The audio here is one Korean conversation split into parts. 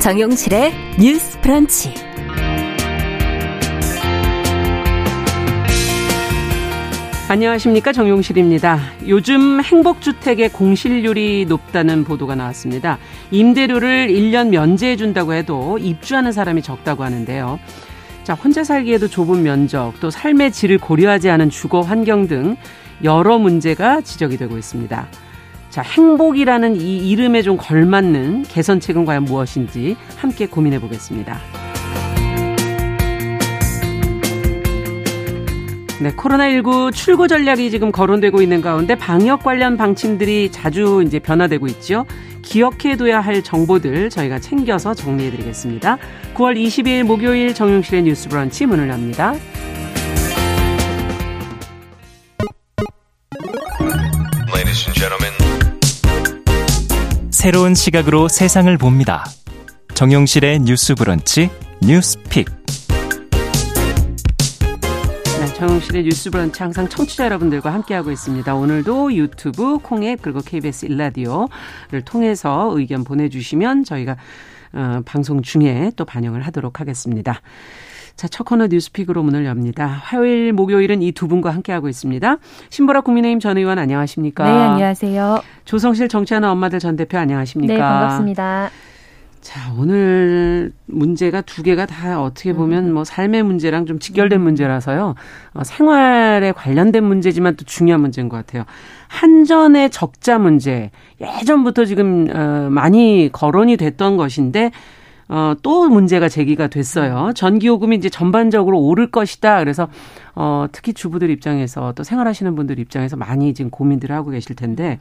정용실의 뉴스 프런치. 안녕하십니까 정용실입니다. 요즘 행복주택의 공실률이 높다는 보도가 나왔습니다. 임대료를 1년 면제해 준다고 해도 입주하는 사람이 적다고 하는데요. 자, 혼자 살기에도 좁은 면적, 또 삶의 질을 고려하지 않은 주거 환경 등 여러 문제가 지적이 되고 있습니다. 자, 행복이라는 이 이름에 좀 걸맞는 개선책은 과연 무엇인지 함께 고민해 보겠습니다. 네, 코로나19 출구 전략이 지금 거론되고 있는 가운데 방역 관련 방침들이 자주 이제 변화되고 있죠. 기억해둬야 할 정보들 저희가 챙겨서 정리해드리겠습니다. 9월 22일 목요일 정용실의 뉴스 브런치 문을 엽니다. 새로운 시각으로 세상을 봅니다. 정용실의 뉴스 브런치 뉴스픽. 네, 정용실의 뉴스 브런치 항상 청취자 여러분들과 함께하고 있습니다. 오늘도 유튜브, 콩앱 그리고 KBS 일라디오를 통해서 의견 보내주시면 저희가 어, 방송 중에 또 반영을 하도록 하겠습니다. 자, 첫 코너 뉴스픽으로 문을 엽니다. 화요일, 목요일은 이 두 분과 함께하고 있습니다. 신보라 국민의힘 전 의원 안녕하십니까? 네, 안녕하세요. 조성실 정치하는 엄마들 전 대표 안녕하십니까? 네, 반갑습니다. 자, 오늘 문제가 두 개가 다 어떻게 보면 뭐 삶의 문제랑 좀 직결된 문제라서요. 어, 생활에 관련된 문제지만 또 중요한 문제인 것 같아요. 한전의 적자 문제. 예전부터 지금 어, 많이 거론이 됐던 것인데 어, 또 문제가 제기가 됐어요. 전기요금이 이제 전반적으로 오를 것이다. 그래서, 어, 특히 주부들 입장에서 또 생활하시는 분들 입장에서 많이 지금 고민들을 하고 계실 텐데,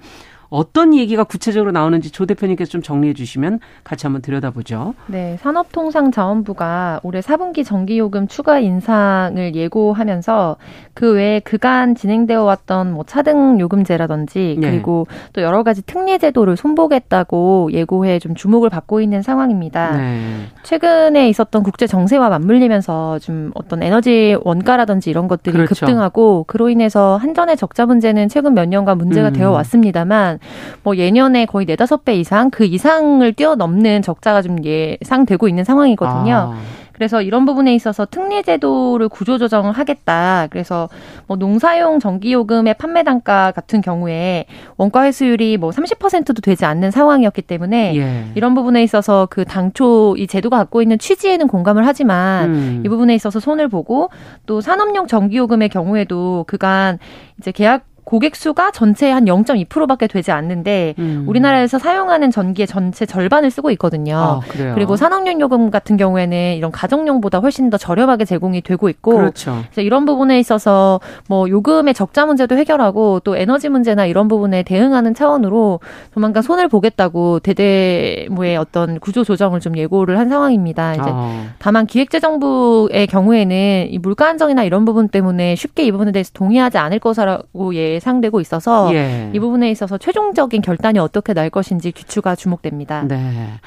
어떤 얘기가 구체적으로 나오는지 조 대표님께서 좀 정리해 주시면 같이 한번 들여다보죠. 네, 산업통상자원부가 올해 4분기 전기요금 추가 인상을 예고하면서 그 외에 그간 진행되어 왔던 뭐 차등 요금제라든지 네. 그리고 네. 또 여러 가지 특례 제도를 손보겠다고 예고해 좀 주목을 받고 있는 상황입니다. 네. 최근에 있었던 국제 정세와 맞물리면서 좀 어떤 에너지 원가라든지 이런 것들이 그렇죠. 급등하고 그로 인해서 한전의 적자 문제는 최근 몇 년간 문제가 음. 되어 왔습니다만 뭐 예년에 거의 네다섯 배 이상 그 이상을 뛰어넘는 적자가 좀 예상되고 있는 상황이거든요. 아. 그래서 이런 부분에 있어서 특례 제도를 구조 조정을 하겠다. 그래서 뭐 농사용 전기 요금의 판매 단가 같은 경우에 원가 회수율이 뭐 30%도 되지 않는 상황이었기 때문에 예. 이런 부분에 있어서 그 당초 이 제도가 갖고 있는 취지에는 공감을 하지만 음. 이 부분에 있어서 손을 보고 또 산업용 전기 요금의 경우에도 그간 이제 계약 고객 수가 전체의 한 0.2%밖에 되지 않는데 음. 우리나라에서 사용하는 전기의 전체 절반을 쓰고 있거든요. 아, 그리고 산업용 요금 같은 경우에는 이런 가정용보다 훨씬 더 저렴하게 제공이 되고 있고 그렇죠. 그래서 이런 부분에 있어서 뭐 요금의 적자 문제도 해결하고 또 에너지 문제나 이런 부분에 대응하는 차원으로 조만간 손을 보겠다고 대대무의 어떤 구조 조정을 좀 예고를 한 상황입니다. 이제 아. 다만 기획재정부의 경우에는 이 물가 안정이나 이런 부분 때문에 쉽게 이 부분에 대해서 동의하지 않을 것이라고 예 예상되고 있어서 예. 이 부분에 있어서 최종적인 결단이 어떻게 날 것인지 귀추가 주목됩니다. 네.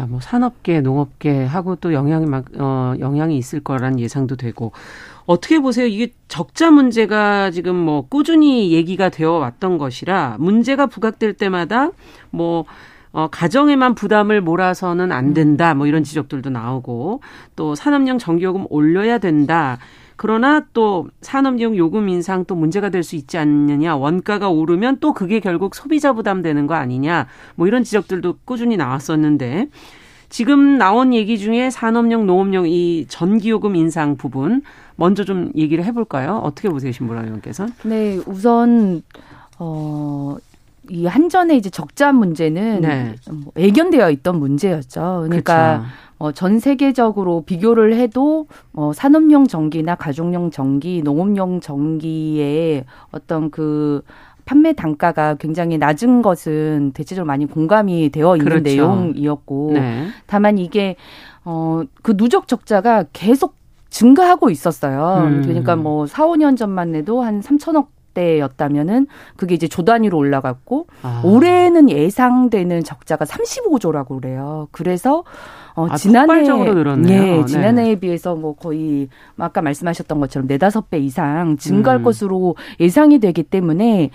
야, 뭐 산업계, 농업계 하고 또 영향이 막, 어, 영향이 있을 거란 예상도 되고. 어떻게 보세요? 이게 적자 문제가 지금 뭐 꾸준히 얘기가 되어 왔던 것이라 문제가 부각될 때마다 뭐 어, 가정에만 부담을 몰아서는 안 된다. 뭐 이런 지적들도 나오고 또 산업용 전기요금 올려야 된다. 그러나 또 산업용 요금 인상 또 문제가 될 수 있지 않느냐. 원가가 오르면 또 그게 결국 소비자 부담되는 거 아니냐. 뭐 이런 지적들도 꾸준히 나왔었는데 지금 나온 얘기 중에 산업용, 농업용 이 전기요금 인상 부분 먼저 좀 얘기를 해볼까요? 어떻게 보세요, 신보라 의원께서? 네, 우선 어. 이 한전의 이제 적자 문제는 네. 뭐 예견되어 있던 문제였죠. 그러니까 그렇죠. 어, 전 세계적으로 비교를 해도 어, 산업용 전기나 가족용 전기, 농업용 전기의 어떤 그 판매 단가가 굉장히 낮은 것은 대체적으로 많이 공감이 되어 있는 그렇죠. 내용이었고 네. 다만 이게 어, 그 누적 적자가 계속 증가하고 있었어요. 음. 그러니까 뭐 4, 5년 전만 해도 한 3천억 때였다면은 그게 이제 조 단위로 올라갔고 아. 올해는 예상되는 적자가 35조라고 그래요. 그래서 어, 아, 지난해. 예, 네. 지난해에 비해서 뭐 거의 아까 말씀하셨던 것처럼 네다섯 배 이상 증가할 음. 것으로 예상이 되기 때문에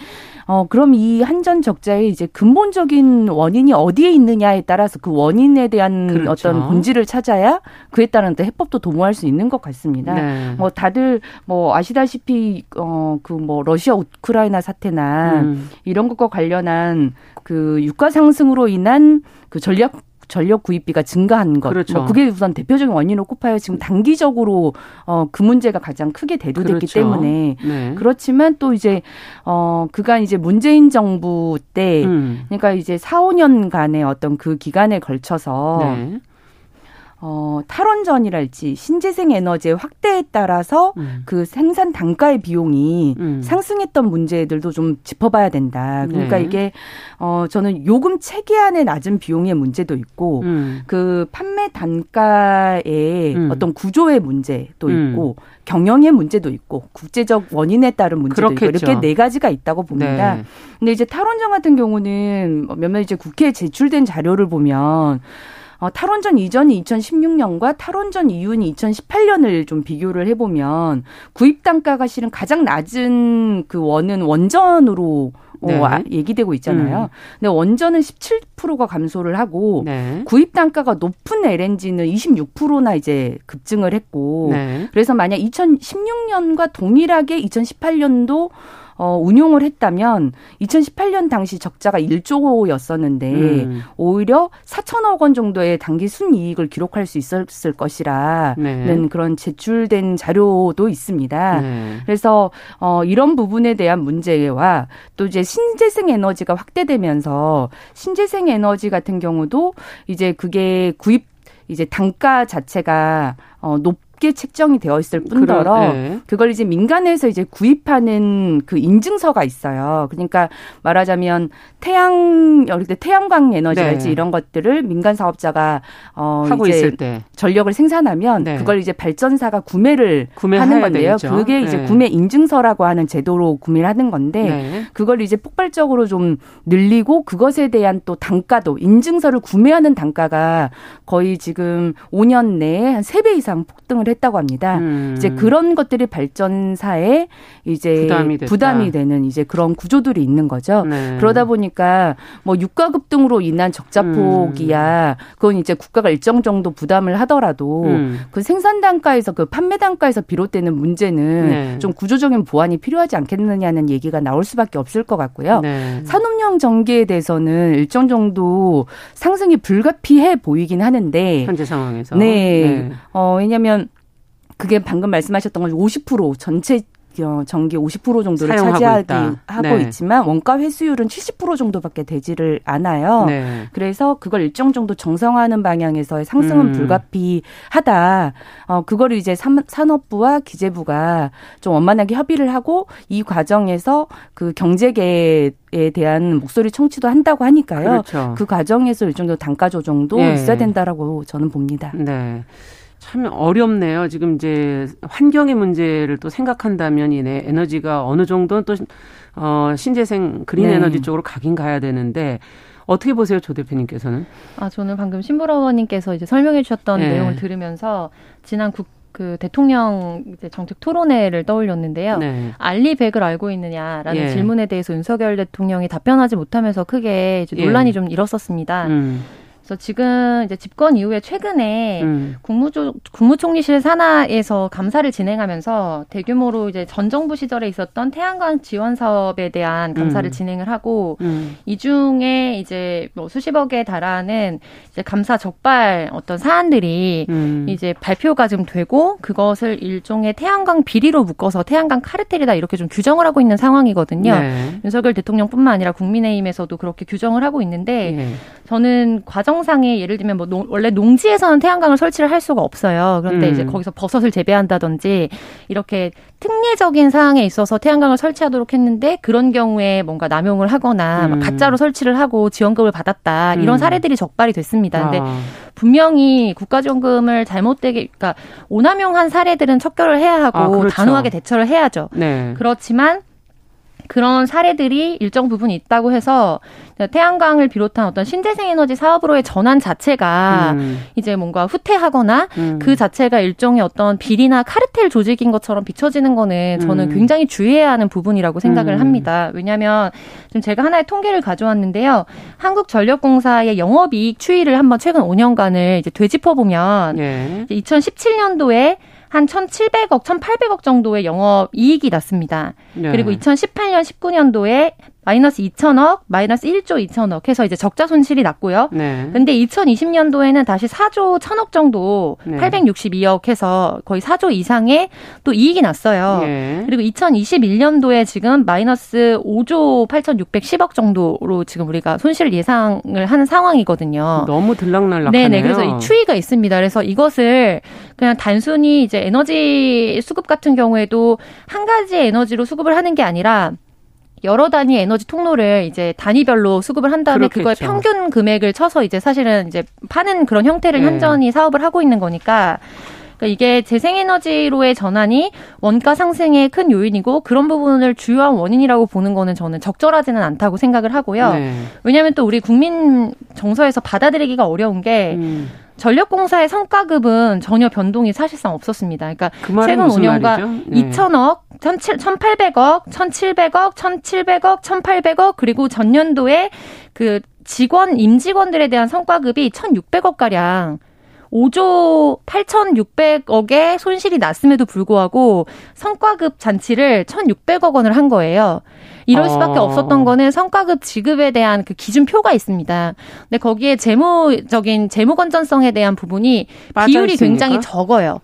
어 그럼 이 한전 적자의 이제 근본적인 원인이 어디에 있느냐에 따라서 그 원인에 대한 그렇죠. 어떤 본질을 찾아야 그에 따른 또 해법도 도모할 수 있는 것 같습니다. 네. 뭐 다들 뭐 아시다시피 어 그 뭐 러시아 우크라이나 사태나 음. 이런 것과 관련한 그 유가 상승으로 인한 그 전략 전력 구입비가 증가한 것. 그렇죠. 뭐 그게 우선 대표적인 원인으로 꼽아요. 지금 단기적으로 어, 그 문제가 가장 크게 대두됐기 그렇죠. 때문에 네. 그렇지만 또 이제 어, 그간 이제 문재인 정부 때 음. 그러니까 이제 4, 5년간의 어떤 그 기간에 걸쳐서 네. 어, 탈원전이랄지 신재생 에너지의 확대에 따라서 음. 그 생산 단가의 비용이 음. 상승했던 문제들도 좀 짚어봐야 된다. 그러니까 네. 이게 어 저는 요금 체계안에 낮은 비용의 문제도 있고 음. 그 판매 단가의 음. 어떤 구조의 문제도 음. 있고 경영의 문제도 있고 국제적 원인에 따른 문제도 그렇겠죠. 있고 이렇게 네 가지가 있다고 봅니다. 네. 근데 이제 탈원전 같은 경우는 몇몇 이제 국회에 제출된 자료를 보면 어, 탈원전 이전이 2016년과 탈원전 이후인 2018년을 좀 비교를 해보면 구입 단가가 실은 가장 낮은 그 원은 원전으로 어, 네. 어, 얘기되고 있잖아요. 음. 근데 원전은 17%가 감소를 하고 네. 구입 단가가 높은 LNG는 26%나 이제 급증을 했고 네. 그래서 만약 2016년과 동일하게 2018년도 어, 운용을 했다면 2018년 당시 적자가 1조였었는데 음. 오히려 4천억 원 정도의 단기 순이익을 기록할 수 있었을 것이라는 네. 그런 제출된 자료도 있습니다. 네. 그래서 어, 이런 부분에 대한 문제와 또 이제 신재생 에너지가 확대되면서 신재생 에너지 같은 경우도 이제 그게 구입 이제 단가 자체가 어, 높 높게 책정이 되어 있을 뿐더러 그런, 네. 그걸 이제 민간에서 이제 구입하는 그 인증서가 있어요. 그러니까 말하자면 태양 여기 때 태양광 에너지랄지 네. 이런 것들을 민간 사업자가 어 하고 이제 있을 때 전력을 생산하면 네. 그걸 이제 발전사가 구매를 하는 건데요. 되겠죠. 그게 이제 네. 구매 인증서라고 하는 제도로 구매를 하는 건데 네. 그걸 이제 폭발적으로 좀 늘리고 그것에 대한 또 단가도 인증서를 구매하는 단가가 거의 지금 5년 내에 한 3배 이상 폭등을 했다고 합니다. 음. 이제 그런 것들이 발전사에 이제 부담이, 부담이, 되는 이제 그런 구조들이 있는 거죠. 네. 그러다 보니까 뭐 유가 급등으로 인한 적자폭이야 음. 그건 이제 국가가 일정 정도 부담을 하 더라도 음. 그 생산 단가에서 그 판매 단가에서 비롯되는 문제는 네. 좀 구조적인 보완이 필요하지 않겠느냐는 얘기가 나올 수밖에 없을 것 같고요. 네. 산업용 전기에 대해서는 일정 정도 상승이 불가피해 보이긴 하는데 현재 상황에서 네. 네. 어 왜냐면 그게 방금 말씀하셨던 건 50% 전체 어, 전기 50% 정도를 차지하기 있다. 하고 네. 있지만 원가 회수율은 70% 정도밖에 되지를 않아요. 네. 그래서 그걸 일정 정도 정상화하는 방향에서의 상승은 음. 불가피하다. 어 그거를 이제 산업부와 기재부가 좀 원만하게 협의를 하고 이 과정에서 그 경제계에 대한 목소리 청취도 한다고 하니까요. 그렇죠. 그 과정에서 일정 도 단가 조정도 예. 있어야 된다라고 저는 봅니다. 네. 참 어렵네요. 지금 이제 환경의 문제를 또 생각한다면 이네 에너지가 어느 정도는 또 어, 신재생 그린 네. 에너지 쪽으로 가긴 가야 되는데 어떻게 보세요, 조 대표님께서는? 아, 저는 방금 신보라원님께서 이제 설명해 주셨던 네. 내용을 들으면서 지난 국, 그 대통령 이제 정책 토론회를 떠올렸는데요. 네. 알리백을 알고 있느냐라는 예. 질문에 대해서 윤석열 대통령이 답변하지 못하면서 크게 이제 논란이 예. 좀 일었었습니다. 음. 그래서 지금 이제 집권 이후에 최근에 음. 국무조, 국무총리실 산하에서 감사를 진행하면서 대규모로 이제 전 정부 시절에 있었던 태양광 지원 사업에 대한 감사를 음. 진행을 하고 음. 이 중에 이제 뭐 수십억에 달하는 이제 감사 적발 어떤 사안들이 음. 이제 발표가 좀 되고 그것을 일종의 태양광 비리로 묶어서 태양광 카르텔이다 이렇게 좀 규정을 하고 있는 상황이거든요. 네. 윤석열 대통령뿐만 아니라 국민의힘에서도 그렇게 규정을 하고 있는데 네. 저는 과정 상에 예를 들면 뭐 농, 원래 농지에서는 태양광을 설치를 할 수가 없어요. 그런데 음. 이제 거기서 버섯을 재배한다든지 이렇게 특례적인 사항에 있어서 태양광을 설치하도록 했는데 그런 경우에 뭔가 남용을 하거나 음. 가짜로 설치를 하고 지원금을 받았다 이런 음. 사례들이 적발이 됐습니다. 근데 아. 분명히 국가지원금을 잘못되게 그러니까 오남용한 사례들은 척결을 해야 하고 아, 그렇죠. 단호하게 대처를 해야죠. 네. 그렇지만 그런 사례들이 일정 부분 있다고 해서 태양광을 비롯한 어떤 신재생 에너지 사업으로의 전환 자체가 음. 이제 뭔가 후퇴하거나 음. 그 자체가 일종의 어떤 비리나 카르텔 조직인 것처럼 비춰지는 거는 저는 음. 굉장히 주의해야 하는 부분이라고 생각을 음. 합니다. 왜냐하면 지금 제가 하나의 통계를 가져왔는데요. 한국전력공사의 영업이익 추이를 한번 최근 5년간을 이제 되짚어 보면 예. 2017년도에 한 1,700억, 1,800억 정도의 영업 이익이 났습니다. 네. 그리고 2018년, 19년도에 마이너스 2천억, 마이너스 1조 2천억 해서 이제 적자 손실이 났고요. 네. 근데 2020년도에는 다시 4조 1천억 정도 네. 862억 해서 거의 4조 이상의 또 이익이 났어요. 네. 그리고 2021년도에 지금 마이너스 5조 8,610억 정도로 지금 우리가 손실 예상을 하는 상황이거든요. 너무 들락날락하네요. 네네. 그래서 이 추이가 있습니다. 그래서 이것을 그냥 단순히 이제 에너지 수급 같은 경우에도 한 가지 에너지로 수급을 하는 게 아니라 여러 단위 에너지 통로를 이제 단위별로 수급을 한 다음에 그거에 평균 금액을 쳐서 이제 사실은 이제 파는 그런 형태를 네. 현전히 사업을 하고 있는 거니까 그러니까 이게 재생에너지로의 전환이 원가 상승의 큰 요인이고 그런 부분을 주요한 원인이라고 보는 거는 저는 적절하지는 않다고 생각을 하고요. 네. 왜냐하면 또 우리 국민 정서에서 받아들이기가 어려운 게 음. 전력공사의 성과급은 전혀 변동이 사실상 없었습니다. 그러니까 그 최근 5년간 네. 2천억, 1,800억, 1,700억, 1,700억, 1,800억 그리고 전년도에 그 직원 임직원들에 대한 성과급이 1,600억 가량 5조 8,600억의 손실이 났음에도 불구하고 성과급 잔치를 1,600억 원을 한 거예요. 이럴 수밖에 어. 없었던 거는 성과급 지급에 대한 그 기준표가 있습니다. 근데 거기에 재무적인 재무 건전성에 대한 부분이 비율이 굉장히 적어요.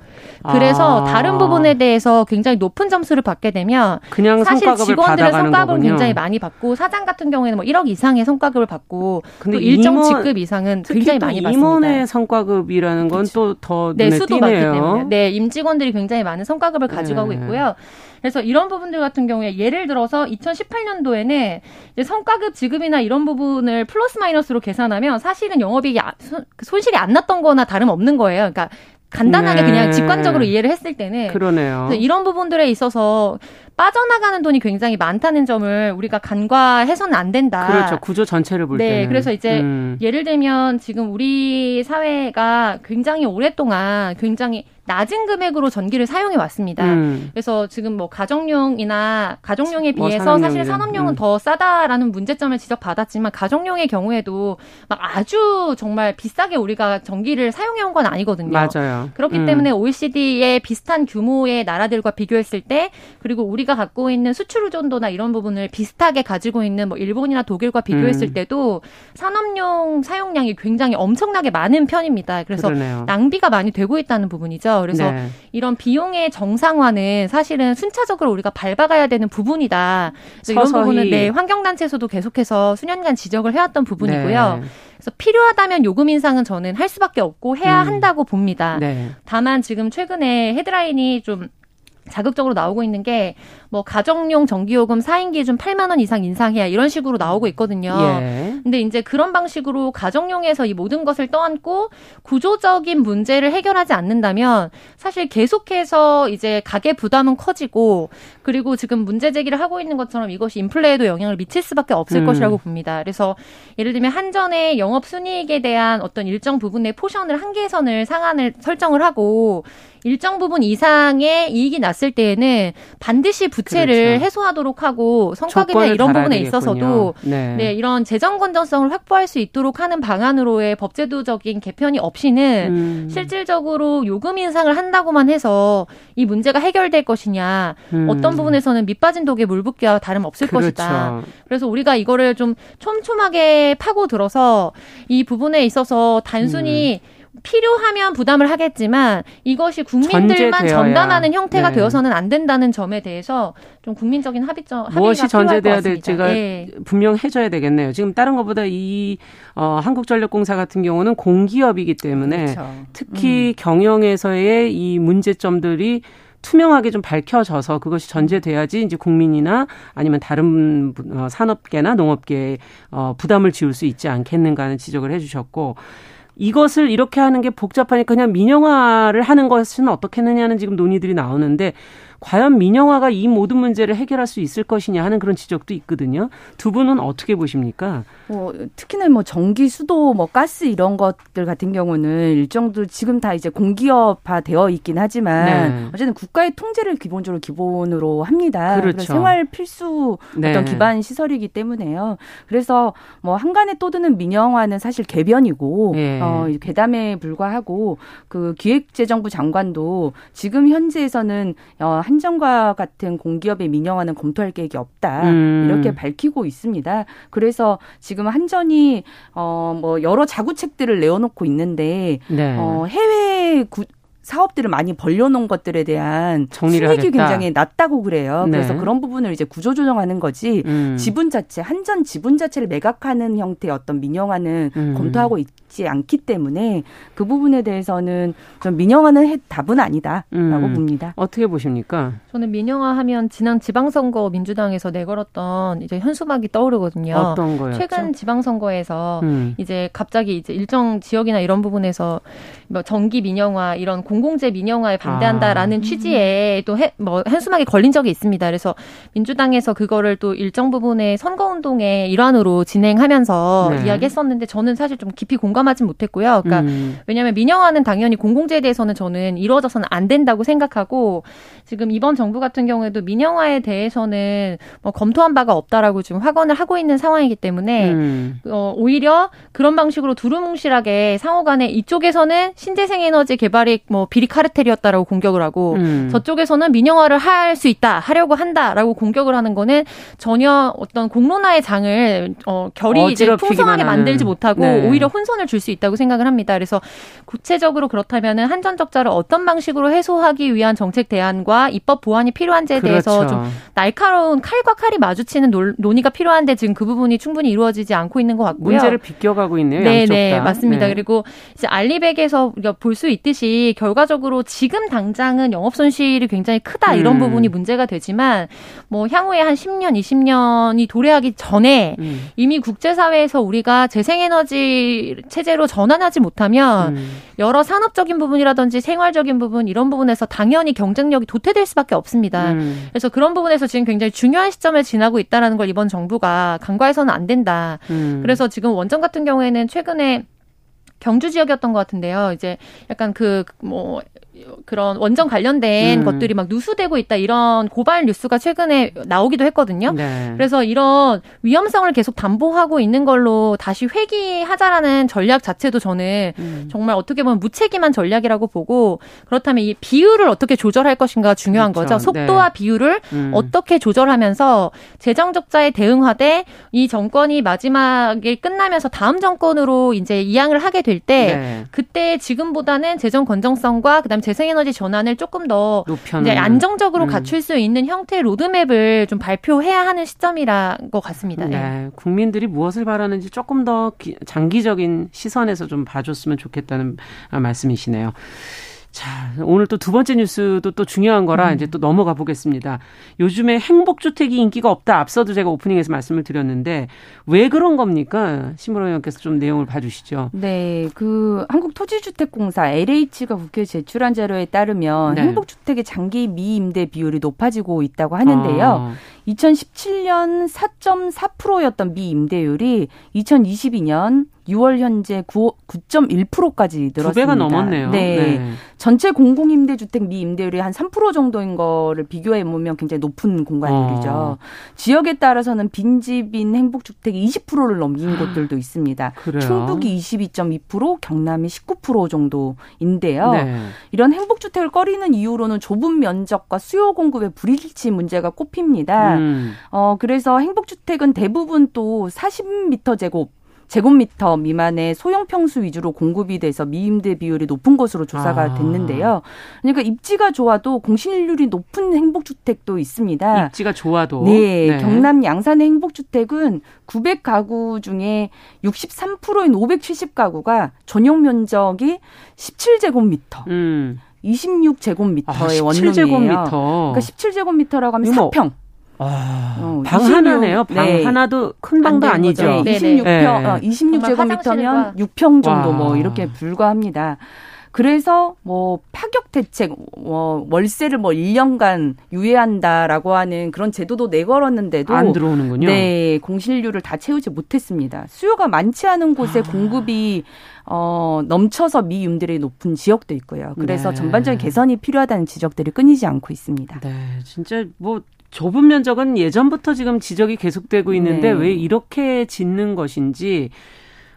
그래서 아. 다른 부분에 대해서 굉장히 높은 점수를 받게 되면 그냥 사실 직원들의 성과급을 굉장히 많이 받고 사장 같은 경우에는 뭐 1억 이상의 성과급을 받고 근데 일정 임원, 직급 이상은 굉장히 많이 받습니다. 임원의 성과급이라는 건 또더 눈에 네, 수도 띄네요. 많기 때문에. 네, 임직원들이 굉장히 많은 성과급을 가지고 네. 있고요. 그래서 이런 부분들 같은 경우에 예를 들어서 2018년도에는 이제 성과급 지급이나 이런 부분을 플러스 마이너스로 계산하면 사실은 영업이익이 아, 손실이 안 났던 거나 다름없는 거예요. 그러니까 간단하게 네. 그냥 직관적으로 이해를 했을 때는 그러네요. 이런 부분들에 있어서 빠져나가는 돈이 굉장히 많다는 점을 우리가 간과해서는 안 된다. 그렇죠. 구조 전체를 볼 네, 때는. 그래서 이제 음. 예를 들면 지금 우리 사회가 굉장히 오랫동안 굉장히 낮은 금액으로 전기를 사용해 왔습니다. 음. 그래서 지금 뭐 가정용이나 가정용에 뭐 비해서 뭐 사실 산업용은 음. 더 싸다라는 문제점을 지적받았지만 가정용의 경우에도 막 아주 정말 비싸게 우리가 전기를 사용해 온 건 아니거든요. 맞아요. 그렇기 음. 때문에 OECD의 비슷한 규모의 나라들과 비교했을 때 그리고 우리 가 갖고 있는 수출 의존도나 이런 부분을 비슷하게 가지고 있는 뭐 일본이나 독일과 비교했을 음. 때도 산업용 사용량이 굉장히 엄청나게 많은 편입니다. 그래서 그러네요. 낭비가 많이 되고 있다는 부분이죠. 그래서 네. 이런 비용의 정상화는 사실은 순차적으로 우리가 밟아가야 되는 부분이다. 이런 부분은 네, 환경단체에서도 계속해서 수년간 지적을 해왔던 부분이고요. 네. 그래서 필요하다면 요금 인상은 저는 할 수밖에 없고 해야 음. 한다고 봅니다. 네. 다만 지금 최근에 헤드라인이 좀 자극적으로 나오고 있는 게 뭐 가정용 전기요금 4인 기준 8만 원 이상 인상해야 이런 식으로 나오고 있거든요. 예. 근데 이제 그런 방식으로 가정용에서 이 모든 것을 떠안고 구조적인 문제를 해결하지 않는다면 사실 계속해서 이제 가계 부담은 커지고 그리고 지금 문제 제기를 하고 있는 것처럼 이것이 인플레에도 영향을 미칠 수밖에 없을 음. 것이라고 봅니다. 그래서 예를 들면 한전의 영업 순이익에 대한 어떤 일정 부분의 포션을 한계선을 상한을 설정을 하고 일정 부분 이상의 이익이 났을 때에는 반드시 부채를 그렇죠. 해소하도록 하고 성과급이나 이런 부분에 있어서도 네. 네. 이런 재정 건전성을 확보할 수 있도록 하는 방안으로의 법제도적인 개편이 없이는 음. 실질적으로 요금 인상을 한다고만 해서 이 문제가 해결될 것이냐 음. 어떤 부분에서는 밑빠진 독에 물 붓기와 다름없을 그렇죠. 것이다. 그래서 우리가 이거를 좀 촘촘하게 파고 들어서 이 부분에 있어서 단순히 음. 필요하면 부담을 하겠지만 이것이 국민들만 전담하는 형태가 네. 되어서는 안 된다는 점에 대해서 좀 국민적인 합의점 무엇이 전제돼야 될지가 네. 분명해져야 되겠네요. 지금 다른 것보다 이 어, 한국전력공사 같은 경우는 공기업이기 때문에 그렇죠. 특히 음. 경영에서의 이 문제점들이 투명하게 좀 밝혀져서 그것이 전제돼야지 이제 국민이나 아니면 다른 어, 산업계나 농업계에 어, 부담을 지울 수 있지 않겠는가 하는 지적을 해주셨고 이것을 이렇게 하는 게 복잡하니까 그냥 민영화를 하는 것은 어떻겠느냐는 지금 논의들이 나오는데 과연 민영화가 이 모든 문제를 해결할 수 있을 것이냐 하는 그런 지적도 있거든요. 두 분은 어떻게 보십니까? 뭐 특히나 뭐 전기, 수도, 뭐 가스 이런 것들 같은 경우는 일정도 지금 다 이제 공기업화 되어 있긴 하지만 네. 어쨌든 국가의 통제를 기본적으로 기본으로 합니다. 그렇죠. 생활 필수 네. 어떤 기반 시설이기 때문에요. 그래서 뭐 한간에 떠드는 민영화는 사실 개변이고 네. 어, 괴담에 불과하고 그 기획재정부 장관도 지금 현재에서는 어, 한정과 같은 공기업의 민영화는 검토할 계획이 없다 음. 이렇게 밝히고 있습니다. 그래서 지금 한전이 어 뭐 여러 자구책들을 내어놓고 있는데 네. 어 해외 구, 사업들을 많이 벌려놓은 것들에 대한 수익이 하겠다. 굉장히 낮다고 그래요. 네. 그래서 그런 부분을 이제 구조조정하는 거지 음. 지분 자체 한전 지분 자체를 매각하는 형태의 어떤 민영화는 음. 검토하고 있. 있지 않기 때문에 그 부분에 대해서는 좀 민영화는 답은 아니다라고 음, 봅니다. 어떻게 보십니까? 저는 민영화하면 지난 지방선거 민주당에서 내걸었던 이제 현수막이 떠오르거든요. 어떤 거요? 최근 지방선거에서 음. 이제 갑자기 이제 일정 지역이나 이런 부분에서 뭐 전기 민영화 이런 공 공재 민영화에 반대한다라는 아. 취지에 또뭐 현수막이 걸린 적이 있습니다. 그래서 민주당에서 그거를 또 일정 부분의 선거운동의 일환으로 진행하면서 네. 이야기했었는데 저는 사실 좀 깊이 공감 공감하진 못했고요. 그러니까 음. 왜냐하면 민영화는 당연히 공공재에 대해서는 저는 이루어져서는 안 된다고 생각하고 지금 이번 정부 같은 경우에도 민영화에 대해서는 뭐 검토한 바가 없다라고 지금 확언을 하고 있는 상황이기 때문에 음. 어, 오히려 그런 방식으로 두루뭉실하게 상호간에 이쪽에서는 신재생 에너지 개발이 뭐 비리 카르텔이었다라고 공격을 하고 음. 저쪽에서는 민영화를 할 수 있다 하려고 한다라고 공격을 하는 거는 전혀 어떤 공론화의 장을 어, 결이 이제 풍성하게 만들지 못하고 네. 오히려 혼선을 줄 수 있다고 생각을 합니다. 그래서 구체적으로 그렇다면은 한전 적자를 어떤 방식으로 해소하기 위한 정책 대안과 입법 보완이 필요한지에 그렇죠. 대해서 좀 날카로운 칼과 칼이 마주치는 논의가 필요한데 지금 그 부분이 충분히 이루어지지 않고 있는 것 같고요. 문제를 비껴가고 있네요. 네, 네, 다. 맞습니다. 네. 그리고 이제 알리백에서 우리가 볼 수 있듯이 결과 적으로 지금 당장은 영업 손실이 굉장히 크다 이런 음. 부분이 문제가 되지만 뭐 향후에 한 10년, 20년이 도래하기 전에 음. 이미 국제 사회에서 우리가 재생에너지 체제로 전환하지 못하면 음. 여러 산업적인 부분이라든지 생활적인 부분 이런 부분에서 당연히 경쟁력이 도태될 수밖에 없습니다. 음. 그래서 그런 부분에서 지금 굉장히 중요한 시점을 지나고 있다라는 걸 이번 정부가 간과해서는 안 된다. 음. 그래서 지금 원전 같은 경우에는 최근에 경주 지역이었던 것 같은데요. 이제 약간 그, 뭐, 그런 원전 관련된 음. 것들이 막 누수되고 있다 이런 고발 뉴스가 최근에 나오기도 했거든요. 네. 그래서 이런 위험성을 계속 담보하고 있는 걸로 다시 회귀하자라는 전략 자체도 저는 음. 정말 어떻게 보면 무책임한 전략이라고 보고 그렇다면 이 비율을 어떻게 조절할 것인가 중요한 그렇죠. 거죠. 속도와 네. 비율을 음. 어떻게 조절하면서 재정 적자에 대응하되 이 정권이 마지막에 끝나면서 다음 정권으로 이제 이양을 하게 될때 네. 그때 지금보다는 재정 건정성과 그다음에 재생에너지 전환을 조금 더 이제 안정적으로 음. 갖출 수 있는 형태의 로드맵을 좀 발표해야 하는 시점이라 것 같습니다. 네. 네. 국민들이 무엇을 바라는지 조금 더 장기적인 시선에서 좀 봐줬으면 좋겠다는 말씀이시네요. 자, 오늘 또 두 번째 뉴스도 또 중요한 거라 음. 이제 또 넘어가 보겠습니다. 요즘에 행복주택이 인기가 없다. 앞서도 제가 오프닝에서 말씀을 드렸는데 왜 그런 겁니까? 심으로 의원께서 좀 내용을 봐주시죠. 네, 그 한국토지주택공사 LH가 국회에 제출한 자료에 따르면 네. 행복주택의 장기 미임대 비율이 높아지고 있다고 하는데요. 아. 2017년 4.4%였던 미임대율이 2022년 6월 현재 9, 9.1%까지 늘었습니다. 두 배가 넘었네요. 네. 네. 전체 공공임대주택 미임대율이 한 3% 정도인 거를 비교해 보면 굉장히 높은 공간율이죠. 어. 지역에 따라서는 빈집인 행복주택이 20%를 넘긴 아, 곳들도 있습니다. 그래요? 충북이 22.2%, 경남이 19% 정도인데요. 네. 이런 행복주택을 꺼리는 이유로는 좁은 면적과 수요 공급의 불일치 문제가 꼽힙니다. 음. 어, 그래서 행복주택은 대부분 또 40m 제곱 제곱미터 미만의 소형 평수 위주로 공급이 돼서 미임대 비율이 높은 것으로 조사가 아. 됐는데요. 그러니까 입지가 좋아도 공실률이 높은 행복주택도 있습니다. 입지가 좋아도. 네, 네. 경남 양산의 행복주택은 900가구 중에 63%인 570가구가 전용 면적이 17제곱미터. 음. 26제곱미터의 아, 원룸이에요. 그러니까 17제곱미터라고 하면 4평. 아, 어, 방 26, 하나네요. 방 네. 하나도 큰 방도 아니죠. 네, 26평, 네. 어, 26제곱미터면 6평 정도 뭐 와. 뭐 이렇게 불과합니다. 그래서 뭐 파격 대책 어, 월세를 뭐 1년간 유예한다라고 하는 그런 제도도 내걸었는데도 안 들어오는군요. 네, 공실률을 다 채우지 못했습니다. 수요가 많지 않은 곳에 아. 공급이 어, 넘쳐서 미윤들이 높은 지역도 있고요. 그래서 네. 전반적인 개선이 필요하다는 지적들이 끊이지 않고 있습니다. 네, 진짜 뭐 좁은 면적은 예전부터 지금 지적이 계속되고 있는데 네. 왜 이렇게 짓는 것인지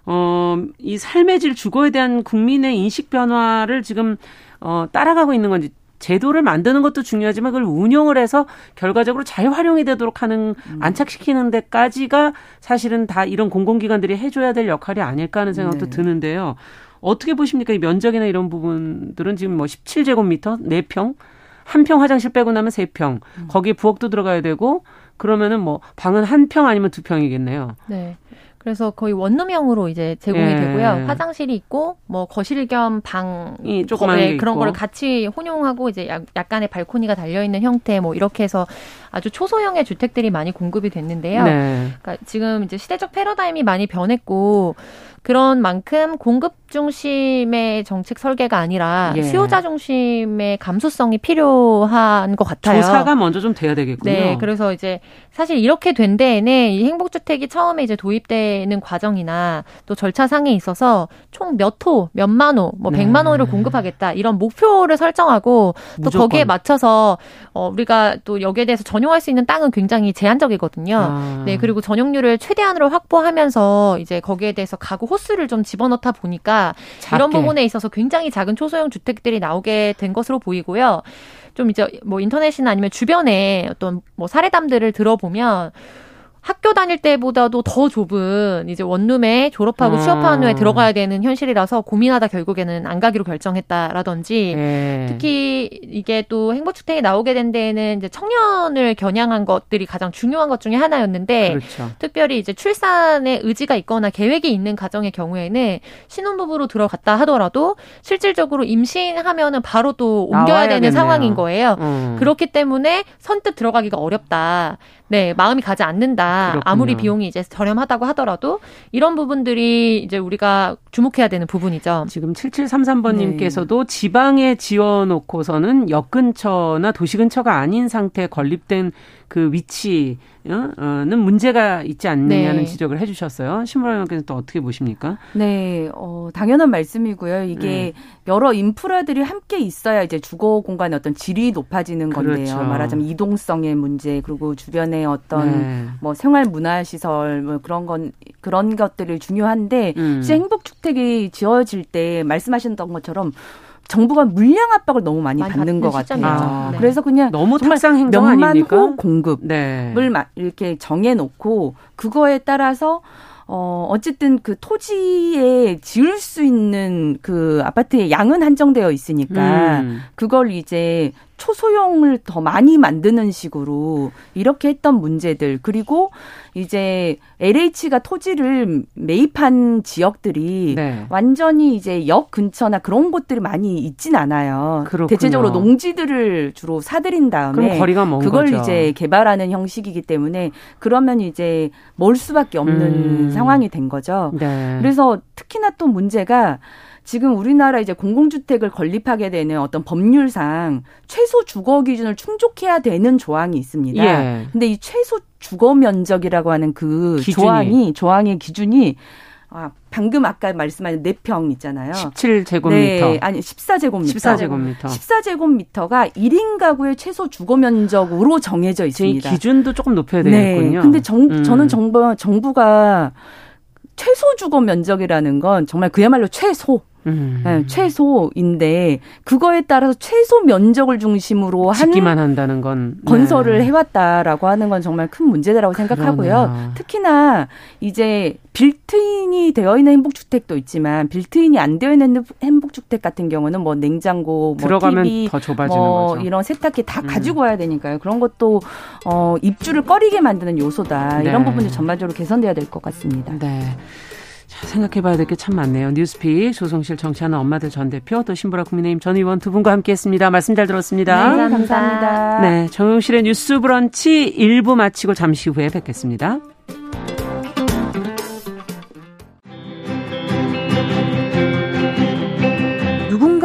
어, 이 삶의 질 주거에 대한 국민의 인식 변화를 지금 어, 따라가고 있는 건지 제도를 만드는 것도 중요하지만 그걸 운영을 해서 결과적으로 잘 활용이 되도록 하는 음. 안착시키는 데까지가 사실은 다 이런 공공기관들이 해줘야 될 역할이 아닐까 하는 생각도 네. 드는데요. 어떻게 보십니까? 이 면적이나 이런 부분들은 지금 뭐 17제곱미터, 4평, 한 평 화장실 빼고 나면 3평, 음. 거기에 부엌도 들어가야 되고 그러면은 뭐 방은 한 평 아니면 두 평이겠네요. 네. 그래서 거의 원룸형으로 이제 제공이 예. 되고요. 화장실이 있고 뭐 거실 겸 방이 조그만 네, 그런 거를 같이 혼용하고 이제 약간의 발코니가 달려 있는 형태 뭐 이렇게 해서 아주 초소형의 주택들이 많이 공급이 됐는데요. 네. 그러니까 지금 이제 시대적 패러다임이 많이 변했고 그런 만큼 공급 중심의 정책 설계가 아니라 예. 수요자 중심의 감수성이 필요한 것 같아요. 조사가 먼저 좀 돼야 되겠군요. 네, 그래서 이제 사실 이렇게 된 데에는 이 행복주택이 처음에 이제 도입되는 과정이나 또 절차상에 있어서 총 몇 호, 몇만 호, 뭐 백만 네. 호를 공급하겠다 이런 목표를 설정하고 또 무조건. 거기에 맞춰서 어, 우리가 또 여기에 대해서 전용할 수 있는 땅은 굉장히 제한적이거든요. 아. 네, 그리고 전용률을 최대한으로 확보하면서 이제 거기에 대해서 가구 호수를 좀 집어넣다 보니까 작게. 이런 부분에 있어서 굉장히 작은 초소형 주택들이 나오게 된 것으로 보이고요. 좀 이제 뭐 인터넷이나 아니면 주변에 어떤 뭐 사례담들을 들어보면 학교 다닐 때보다도 더 좁은 이제 원룸에 졸업하고 아. 취업한 후에 들어가야 되는 현실이라서 고민하다 결국에는 안 가기로 결정했다라든지 네. 특히 이게 또 행복주택이 나오게 된 데에는 이제 청년을 겨냥한 것들이 가장 중요한 것 중에 하나였는데 그렇죠. 특별히 이제 출산에 의지가 있거나 계획이 있는 가정의 경우에는 신혼부부로 들어갔다 하더라도 실질적으로 임신하면은 바로 또 옮겨야 되는 상황인 거예요. 음. 그렇기 때문에 선뜻 들어가기가 어렵다. 네, 마음이 가지 않는다. 그렇군요. 아무리 비용이 이제 저렴하다고 하더라도 이런 부분들이 이제 우리가 주목해야 되는 부분이죠. 지금 7733번님께서도 네. 지방에 지어 놓고서는 역 근처나 도시 근처가 아닌 상태에 건립된 그 위치는 문제가 있지 않느냐는 네. 지적을 해주셨어요. 신부라님께서 또 어떻게 보십니까? 네, 어, 당연한 말씀이고요. 이게 네. 여러 인프라들이 함께 있어야 이제 주거 공간의 어떤 질이 높아지는 건데요. 그렇죠. 말하자면 이동성의 문제 그리고 주변에 어떤 네. 뭐 생활 문화 시설 뭐 그런 건 그런 것들이 중요한데 음. 행복 주택이 지어질 때 말씀하셨던 것처럼 정부가 물량 압박을 너무 많이, 많이 받는 것 같아요. 아, 네. 그래서 그냥 너무 탁상 행정 몇만 아닙니까? 호 공급을 네. 이렇게 정해놓고 그거에 따라서 어, 어쨌든 그 토지에 지을 수 있는 그 아파트의 양은 한정되어 있으니까 음. 그걸 이제 초소형을 더 많이 만드는 식으로 이렇게 했던 문제들 그리고 이제 LH가 토지를 매입한 지역들이 네. 완전히 이제 역 근처나 그런 곳들이 많이 있진 않아요. 그렇군요. 대체적으로 농지들을 주로 사들인 다음에 그걸 거죠. 이제 개발하는 형식이기 때문에 그러면 이제 멀 수밖에 없는 음. 상황이 된 거죠. 네. 그래서 특히나 또 문제가 지금 우리나라 이제 공공주택을 건립하게 되는 어떤 법률상 최소 주거 기준을 충족해야 되는 조항이 있습니다. 예. 근데 이 최소 주거 면적이라고 하는 그 기준이. 조항이 조항의 기준이 아, 방금 아까 말씀하신 4평 있잖아요. 17제곱미터. 네, 아니 14제곱미터. 14제곱미터. 14제곱미터가 1인 가구의 최소 주거 면적으로 정해져 있습니다. 기준도 조금 높여야 되겠군요. 네. 근데 정, 음. 저는 정부 정부가 최소 주거 면적이라는 건 정말 그야말로 최소 음. 네, 최소인데 그거에 따라서 최소 면적을 중심으로 한 짓기만 한다는 건 건설을 네. 해왔다라고 하는 건 정말 큰 문제라고 생각하고요. 그러네요. 특히나 이제 빌트인이 되어 있는 행복주택도 있지만 빌트인이 안 되어 있는 행복주택 같은 경우는 뭐 냉장고, 뭐 들어가면 TV, 더 좁아지는 뭐 거죠. 이런 세탁기 다 음. 가지고 와야 되니까요. 그런 것도 어 입주를 꺼리게 만드는 요소다. 네. 이런 부분이 전반적으로 개선돼야 될 것 같습니다. 네. 생각해봐야 될 게 참 많네요. 뉴스픽 조성실 정치하는 엄마들 전 대표 또 신보라 국민의힘 전 의원 두 분과 함께했습니다. 말씀 잘 들었습니다. 네, 감사합니다. 네, 정용실의 뉴스 브런치 1부 마치고 잠시 후에 뵙겠습니다.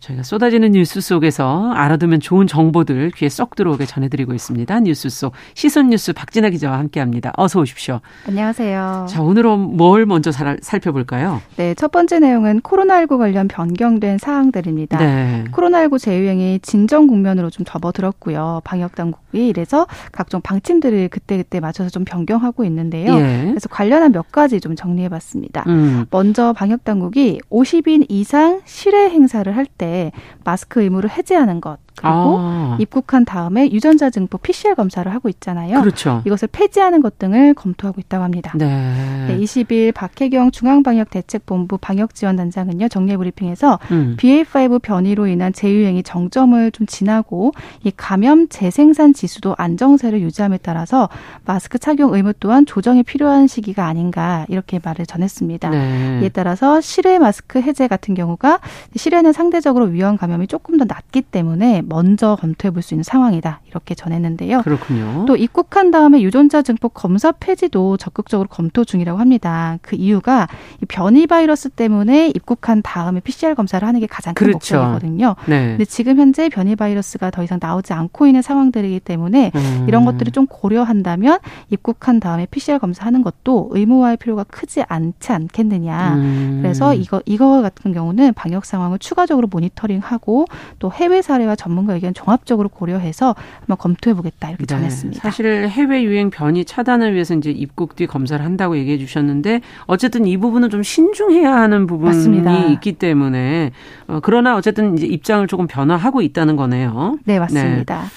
저희가 쏟아지는 뉴스 속에서 알아두면 좋은 정보들 귀에 쏙 들어오게 전해드리고 있습니다. 뉴스 속 시선 뉴스 박진아 기자와 함께합니다. 어서 오십시오. 안녕하세요. 자 오늘은 뭘 먼저 살, 살펴볼까요? 네, 첫 번째 내용은 코로나19 관련 변경된 사항들입니다. 네. 코로나19 재유행이 진정 국면으로 좀 접어들었고요. 방역 당국이 이래서 각종 방침들을 그때 그때 맞춰서 좀 변경하고 있는데요. 예. 그래서 관련한 몇 가지 좀 정리해봤습니다. 음. 먼저 방역 당국이 50인 이상 실외 행사를 할때 마스크 의무를 해제하는 것 그리고 아. 입국한 다음에 유전자 증폭 PCR 검사를 하고 있잖아요. 그렇죠. 이것을 폐지하는 것 등을 검토하고 있다고 합니다. 네. 네 20일 박혜경 중앙방역대책본부 방역지원단장은요 정례 브리핑에서 음. BA5 변이로 인한 재유행이 정점을 좀 지나고 이 감염 재생산 지수도 안정세를 유지함에 따라서 마스크 착용 의무 또한 조정이 필요한 시기가 아닌가 이렇게 말을 전했습니다. 네. 이에 따라서 실외 마스크 해제 같은 경우가 실외는 상대적으로 위험 감염이 조금 더 낮기 때문에 먼저 검토해 볼 수 있는 상황이다. 이렇게 전했는데요. 그렇군요. 또 입국한 다음에 유전자 증폭 검사 폐지도 적극적으로 검토 중이라고 합니다. 그 이유가 변이 바이러스 때문에 입국한 다음에 PCR 검사를 하는 게 가장 큰 그렇죠. 목적이거든요. 네. 근데 지금 현재 변이 바이러스가 더 이상 나오지 않고 있는 상황들이기 때문에 음. 이런 것들을 좀 고려한다면 입국한 다음에 PCR 검사하는 것도 의무화할 필요가 크지 않지 않겠느냐. 음. 그래서 이거 이거 같은 경우는 방역 상황을 추가적으로 모니터링하고 또 해외 사례와 전문 전문가 의견 종합적으로 고려해서 한번 검토해 보겠다 이렇게 네. 전했습니다. 사실 해외 유행 변이 차단을 위해서 이제 입국 뒤 검사를 한다고 얘기해 주셨는데 어쨌든 이 부분은 좀 신중해야 하는 부분이 맞습니다. 있기 때문에 어, 그러나 어쨌든 이제 입장을 조금 변화하고 있다는 거네요. 네, 맞습니다. 네.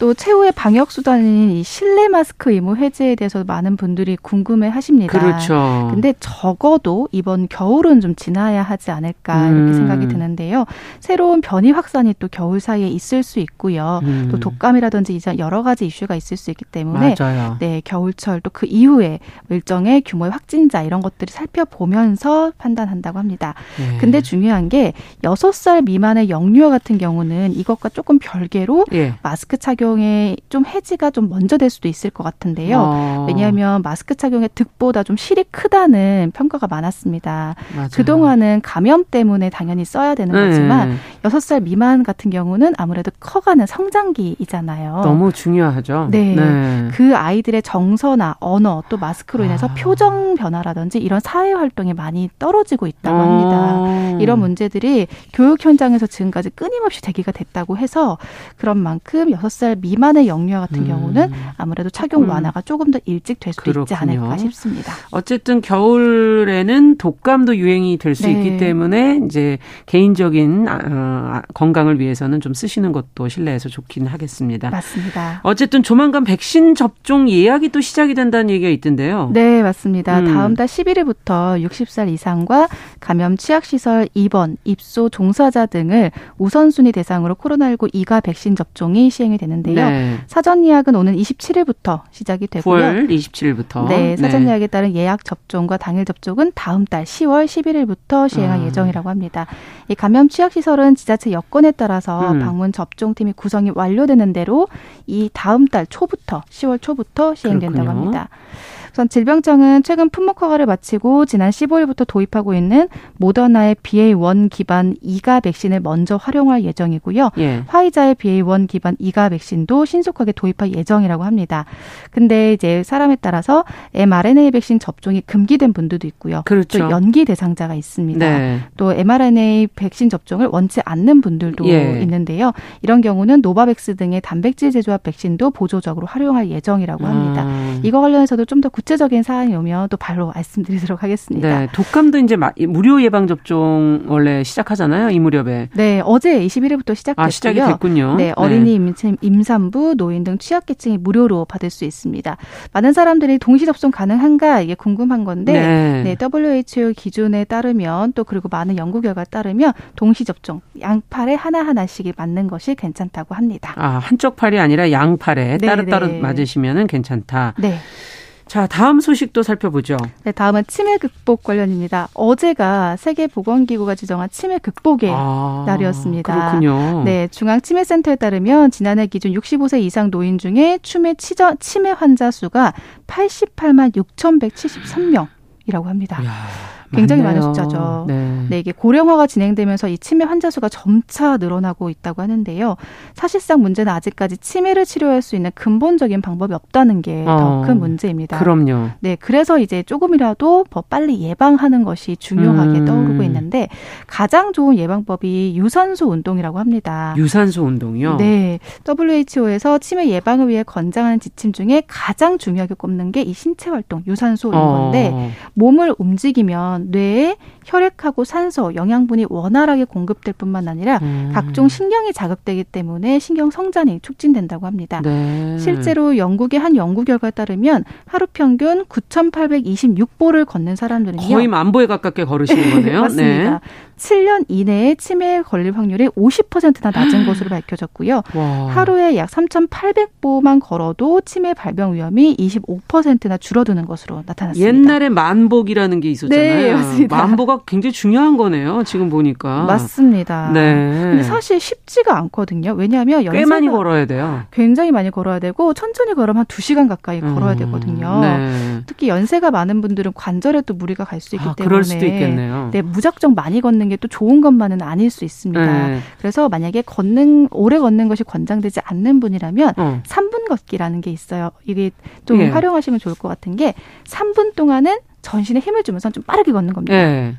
또 최후의 방역 수단인 이 실내 마스크 의무 해제에 대해서 많은 분들이 궁금해 하십니다. 그렇죠. 근데 적어도 이번 겨울은 좀 지나야 하지 않을까 이렇게 음. 생각이 드는데요. 새로운 변이 확산이 또 겨울 사이에 있을 수 있고요. 음. 또 독감이라든지 이제 여러 가지 이슈가 있을 수 있기 때문에 맞아요. 네, 겨울철 또 그 이후에 일정의 규모의 확진자 이런 것들이 살펴보면서 판단한다고 합니다. 네. 근데 중요한 게 여섯 살 미만의 영유아 같은 경우는 이것과 조금 별개로 예. 마스크 착용 착용에 좀 해지가 좀 먼저 될 수도 있을 것 같은데요. 어. 왜냐하면 마스크 착용의 득보다 좀 실이 크다는 평가가 많았습니다. 맞아요. 그동안은 감염 때문에 당연히 써야 되는 네. 거지만 여섯 살 미만 같은 경우는 아무래도 커가는 성장기이잖아요. 너무 중요하죠. 네. 네. 그 아이들의 정서나 언어 또 마스크로 인해서 아. 표정 변화라든지 이런 사회 활동이 많이 떨어지고 있다고 어. 합니다. 이런 문제들이 교육 현장에서 지금까지 끊임없이 대기가 됐다고 해서 그런 만큼 여섯 살 미만의 영유아 같은 음. 경우는 아무래도 착용 완화가 조금 더 일찍 될 수도 그렇군요. 있지 않을까 싶습니다. 어쨌든 겨울에는 독감도 유행이 될수 네. 있기 때문에 이제 개인적인 아, 어, 건강을 위해서는 좀 쓰시는 것도 실내에서 좋긴 하겠습니다. 맞습니다. 어쨌든 조만간 백신 접종 예약이 또 시작이 된다는 얘기가 있던데요. 네, 맞습니다. 음. 다음 달 11일부터 60살 이상과 감염 취약시설 입원, 입소 종사자 등을 우선순위 대상으로 코로나19 2가 백신 접종이 시행이 되는데 있는데요. 네. 사전 예약은 오는 27일부터 시작이 되고요. 9월 27일부터. 네, 사전 네. 예약에 따른 예약 접종과 당일 접종은 다음 달 10월 11일부터 시행할 아. 예정이라고 합니다. 이 감염 취약 시설은 지자체 여건에 따라서 음. 방문 접종팀이 구성이 완료되는 대로 이 다음 달 초부터 10월 초부터 시행된다고 그렇군요. 합니다. 우선 질병청은 최근 품목 허가를 마치고 지난 15일부터 도입하고 있는 모더나의 BA1 기반 2가 백신을 먼저 활용할 예정이고요. 예. 화이자의 BA1 기반 2가 백신도 신속하게 도입할 예정이라고 합니다. 근데 이제 사람에 따라서 mRNA 백신 접종이 금기된 분들도 있고요. 그렇죠. 또 연기 대상자가 있습니다. 네. 또 mRNA 백신 접종을 원치 않는 분들도 예. 있는데요. 이런 경우는 노바백스 등의 단백질 재조합 백신도 보조적으로 활용할 예정이라고 합니다. 아. 이거 관련해서도 좀 더 구체적인 사항이 오면 또 바로 말씀드리도록 하겠습니다. 네, 독감도 이제 무료 예방 접종 원래 시작하잖아요. 이 무렵에. 네, 어제 21일부터 시작됐고요. 아, 시작이 됐군요. 네, 어린이 네. 임산부, 노인 등 취약계층이 무료로 받을 수 있습니다. 많은 사람들이 동시 접종 가능한가 이게 궁금한 건데 네. 네, WHO 기준에 따르면 또 그리고 많은 연구 결과에 따르면 동시 접종 양팔에 하나 하나씩이 맞는 것이 괜찮다고 합니다. 아 한쪽 팔이 아니라 양팔에 네, 따로따로 네. 맞으시면은 괜찮다. 네. 자, 다음 소식도 살펴보죠. 네, 다음은 치매 극복 관련입니다. 어제가 세계보건기구가 지정한 치매 극복의 아, 날이었습니다. 그렇군요. 네, 중앙치매센터에 따르면 지난해 기준 65세 이상 노인 중에 치매, 치매 환자 수가 88만 6,173명 이라고 합니다. 이야. 굉장히 많은 숫자죠. 네. 네. 이게 고령화가 진행되면서 이 치매 환자 수가 점차 늘어나고 있다고 하는데요. 사실상 문제는 아직까지 치매를 치료할 수 있는 근본적인 방법이 없다는 게 더큰 어, 문제입니다. 그럼요. 네, 그래서 이제 조금이라도 더 빨리 예방하는 것이 중요하게 음. 떠오르고 있는데 가장 좋은 예방법이 유산소 운동이라고 합니다. 유산소 운동이요? 네. WHO에서 치매 예방을 위해 권장하는 지침 중에 가장 중요하게 꼽는 게 이 신체 활동, 유산소인 어. 건데 몸을 움직이면 뇌에 혈액하고 산소, 영양분이 원활하게 공급될 뿐만 아니라 음. 각종 신경이 자극되기 때문에 신경 성장이 촉진된다고 합니다. 네. 실제로 영국의 한 연구 결과에 따르면 하루 평균 9,826보를 걷는 사람들은요. 거의 만보에 가깝게 걸으시는 거네요. 맞습니다. 네. 7년 이내에 치매에 걸릴 확률이 50%나 낮은 것으로 밝혀졌고요. 와. 하루에 약 3,800보만 걸어도 치매 발병 위험이 25%나 줄어드는 것으로 나타났습니다. 옛날에 만복이라는 게 있었잖아요. 네, 맞습니다. 만보가 굉장히 중요한 거네요. 지금 보니까. 맞습니다. 네. 근데 사실 쉽지가 않거든요. 왜냐하면 꽤 많이 걸어야 돼요. 굉장히 많이 걸어야 되고 천천히 걸으면 한 2 시간 가까이 음, 걸어야 되거든요. 네. 특히 연세가 많은 분들은 관절에 또 무리가 갈 수 있기 아, 때문에 그럴 수도 있겠네요. 네, 무작정 많이 걷는 게 또 좋은 것만은 아닐 수 있습니다. 네. 그래서 만약에 걷는 오래 걷는 것이 권장되지 않는 분이라면 어. 3분 걷기라는 게 있어요. 이게 좀 네. 활용하시면 좋을 것 같은 게 3분 동안은 전신에 힘을 주면서 좀 빠르게 걷는 겁니다. 네.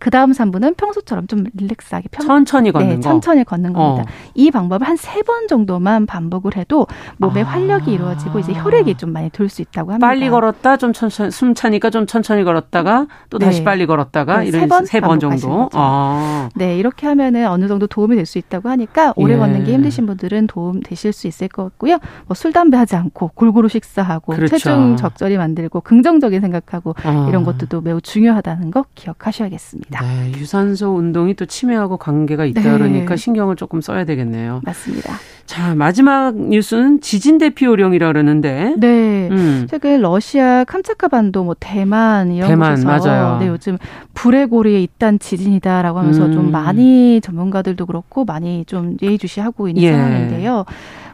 그 다음 3분은 평소처럼 좀 릴렉스하게 평... 천천히 걷는 네, 거. 천천히 걷는 겁니다. 어. 이 방법을 한 세 번 정도만 반복을 해도 몸에 아. 활력이 이루어지고 이제 혈액이 좀 많이 돌 수 있다고 합니다. 빨리 걸었다 좀 천천히 숨 차니까 좀 천천히 걸었다가 또 다시 네. 빨리 걸었다가 네, 이런 세 번 정도. 아. 네, 이렇게 하면은 어느 정도 도움이 될 수 있다고 하니까 오래 예. 걷는 게 힘드신 분들은 도움 되실 수 있을 것 같고요. 뭐 술 담배 하지 않고 골고루 식사하고 그렇죠. 체중 적절히 만들고 긍정적인 생각하고 아. 이런 것들도 매우 중요하다는 거 기억하셔야겠습니다. 있습니다. 네, 유산소 운동이 또 치매하고 관계가 있다 네. 그러니까 신경을 조금 써야 되겠네요. 맞습니다. 자, 마지막 뉴스는 지진 대피 요령이라 그러는데. 네. 음. 최근 러시아 캄차카 반도 뭐 대만 이런 대만, 곳에서 맞아요. 네, 요즘 불의 고리에 있단 지진이다라고 하면서 음. 좀 많이 전문가들도 그렇고 많이 좀 예의주시하고 있는 예. 상황인데요.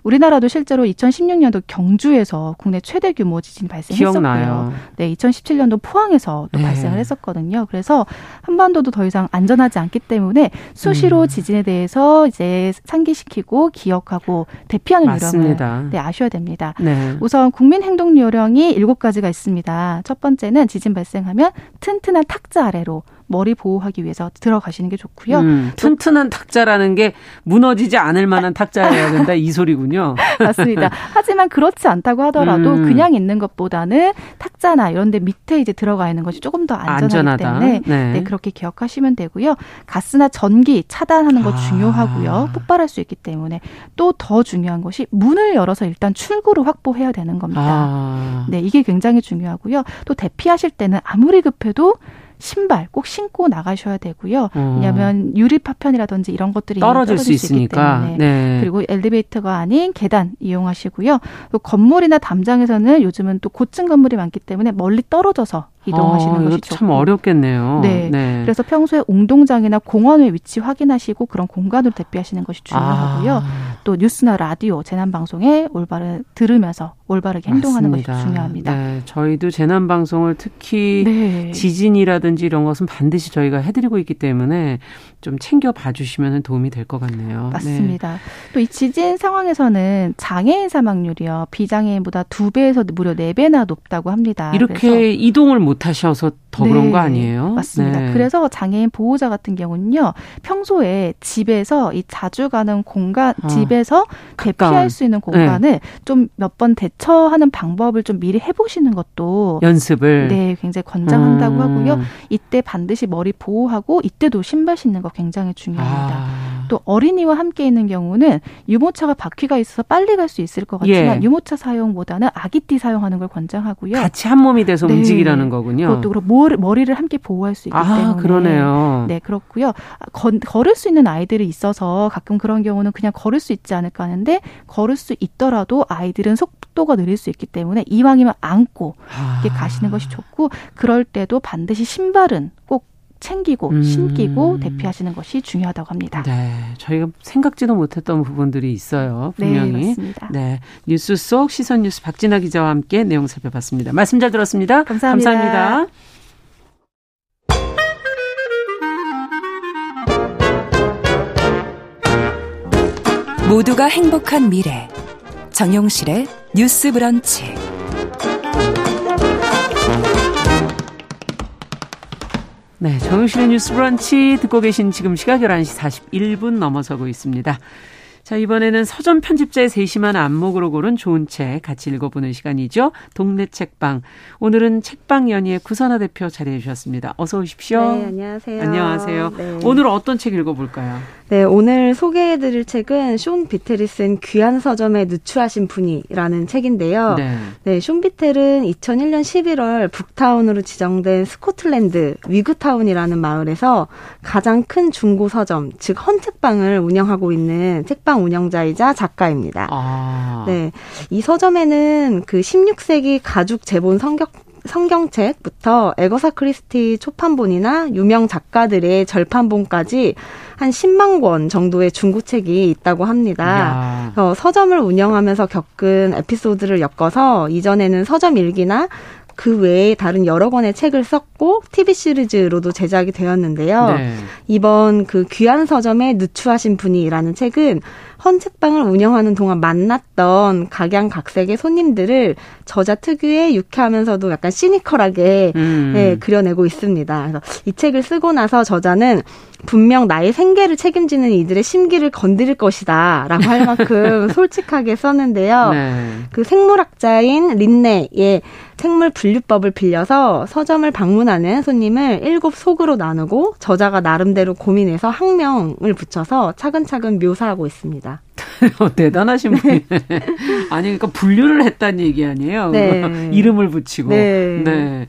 우리나라도 실제로 2016년도 경주에서 국내 최대 규모 지진이 발생했었고요. 기억나요. 네, 2017년도 포항에서 또 네. 발생을 했었거든요. 그래서 한반도도 더 이상 안전하지 않기 때문에 수시로 음. 지진에 대해서 이제 상기시키고 기억하고 대피하는 맞습니다. 요령을 네, 아셔야 됩니다. 네. 우선 국민 행동 요령이 일곱 가지가 있습니다. 첫 번째는 지진 발생하면 튼튼한 탁자 아래로 머리 보호하기 위해서 들어가시는 게 좋고요. 음, 튼튼한 탁자라는 게 무너지지 않을 만한 탁자여야 된다 이 소리군요. 맞습니다. 하지만 그렇지 않다고 하더라도 음. 그냥 있는 것보다는 탁자나 이런 데 밑에 이제 들어가 있는 것이 조금 더 안전하기 안전하다. 때문에 네. 네, 그렇게 기억하시면 되고요. 가스나 전기 차단하는 거 아. 중요하고요. 폭발할 수 있기 때문에 또 더 중요한 것이 문을 열어서 일단 출구를 확보해야 되는 겁니다. 아. 네, 이게 굉장히 중요하고요. 또 대피하실 때는 아무리 급해도 신발 꼭 신고 나가셔야 되고요. 어. 왜냐하면 유리 파편이라든지 이런 것들이 떨어질, 수 있으니까. 때문에 네. 그리고 엘리베이터가 아닌 계단 이용하시고요. 또 건물이나 담장에서는 요즘은 또 고층 건물이 많기 때문에 멀리 떨어져서 이동하시는 어, 것이 참 어렵겠네요. 네. 네. 그래서 평소에 운동장이나 공원의 위치 확인하시고 그런 공간으로 대피하시는 것이 중요하고요. 아. 또 뉴스나 라디오, 재난 방송에 올바른 들으면서 올바르게 행동하는 맞습니다. 것이 중요합니다. 네, 저희도 재난 방송을 특히 네. 지진이라든지 이런 것은 반드시 저희가 해드리고 있기 때문에 좀 챙겨 봐주시면 도움이 될 것 같네요. 맞습니다. 네. 또이 지진 상황에서는 장애인 사망률이요 비장애인보다 두 배에서 무려 네 배나 높다고 합니다. 이렇게 이동을 못 하셔서 더 네, 그런 거 아니에요? 맞습니다. 네. 그래서 장애인 보호자 같은 경우는요 평소에 집에서 이 자주 가는 공간, 어, 집에서 대피할 수 있는 공간을 네. 좀몇 번 대처하는 방법을 좀 미리 해보시는 것도 연습을 네 굉장히 권장한다고 음. 하고요. 이때 반드시 머리 보호하고 이때도 신발 신는 거 굉장히 중요합니다. 아. 또 어린이와 함께 있는 경우는 유모차가 바퀴가 있어서 빨리 갈 수 있을 것 같지만 예. 유모차 사용보다는 아기띠 사용하는 걸 권장하고요. 같이 한 몸이 돼서 네. 움직이라는 거군요. 그것도 그렇고 머리를 함께 보호할 수 있기 아, 때문에 그러네요. 네 그렇고요. 건, 걸을 수 있는 아이들이 있어서 가끔 그런 경우는 그냥 걸을 수 있지 않을까 하는데 걸을 수 있더라도 아이들은 속도가 느릴 수 있기 때문에 이왕이면 안고 이렇게 아. 가시는 것이 좋고 그럴 때도 반드시 신발은 꼭 챙기고 음. 신기고 대피하시는 것이 중요하다고 합니다. 네, 저희가 생각지도 못했던 부분들이 있어요. 네, 분명히. 네, 맞습니다. 네, 뉴스 속 시선 뉴스 박진아 기자와 함께 내용 살펴봤습니다. 말씀 잘 들었습니다. 감사합니다. 감사합니다. 모두가 행복한 미래 정용실의 뉴스 브런치 네, 정용실의 뉴스 브런치 듣고 계신 지금 시각 11시 41분 넘어서고 있습니다. 자, 이번에는 서점 편집자의 세심한 안목으로 고른 좋은 책 같이 읽어보는 시간이죠. 동네 책방. 오늘은 책방 연의의 구선아 대표 자리해 주셨습니다. 어서 오십시오. 네, 안녕하세요. 안녕하세요. 네. 오늘 어떤 책 읽어볼까요? 네, 오늘 소개해드릴 책은 숀 비텔이 쓴 귀한 서점에 누추하신 분이라는 책인데요. 네. 네, 숀 비텔은 2001년 11월 book town으로 지정된 스코틀랜드 위그타운이라는 마을에서 가장 큰 중고 서점, 즉 헌책방을 운영하고 있는 책방 운영자이자 작가입니다. 아. 네. 이 서점에는 그 16세기 가죽 제본 성격 성경책부터 애거사 크리스티 초판본이나 유명 작가들의 절판본까지 한 10만 권 정도의 중고책이 있다고 합니다. 어, 서점을 운영하면서 겪은 에피소드를 엮어서 이전에는 서점 일기나 그 외에 다른 여러 권의 책을 썼고 TV 시리즈로도 제작이 되었는데요. 네. 이번 그 귀한 서점에 누추하신 분이라는 책은 헌책방을 운영하는 동안 만났던 각양각색의 손님들을 저자 특유의 유쾌하면서도 약간 시니컬하게 음. 네, 그려내고 있습니다. 그래서 이 책을 쓰고 나서 저자는 분명 나의 생계를 책임지는 이들의 심기를 건드릴 것이다 라고 할 만큼 솔직하게 썼는데요. 네. 그 생물학자인 린네의 생물 분류법을 빌려서 서점을 방문하는 손님을 일곱 속으로 나누고 저자가 나름대로 고민해서 학명을 붙여서 차근차근 묘사하고 있습니다. 어, 대단하신 분이네. 아니, 그러니까 분류를 했다는 얘기 아니에요? 네. 이름을 붙이고. 네. 네.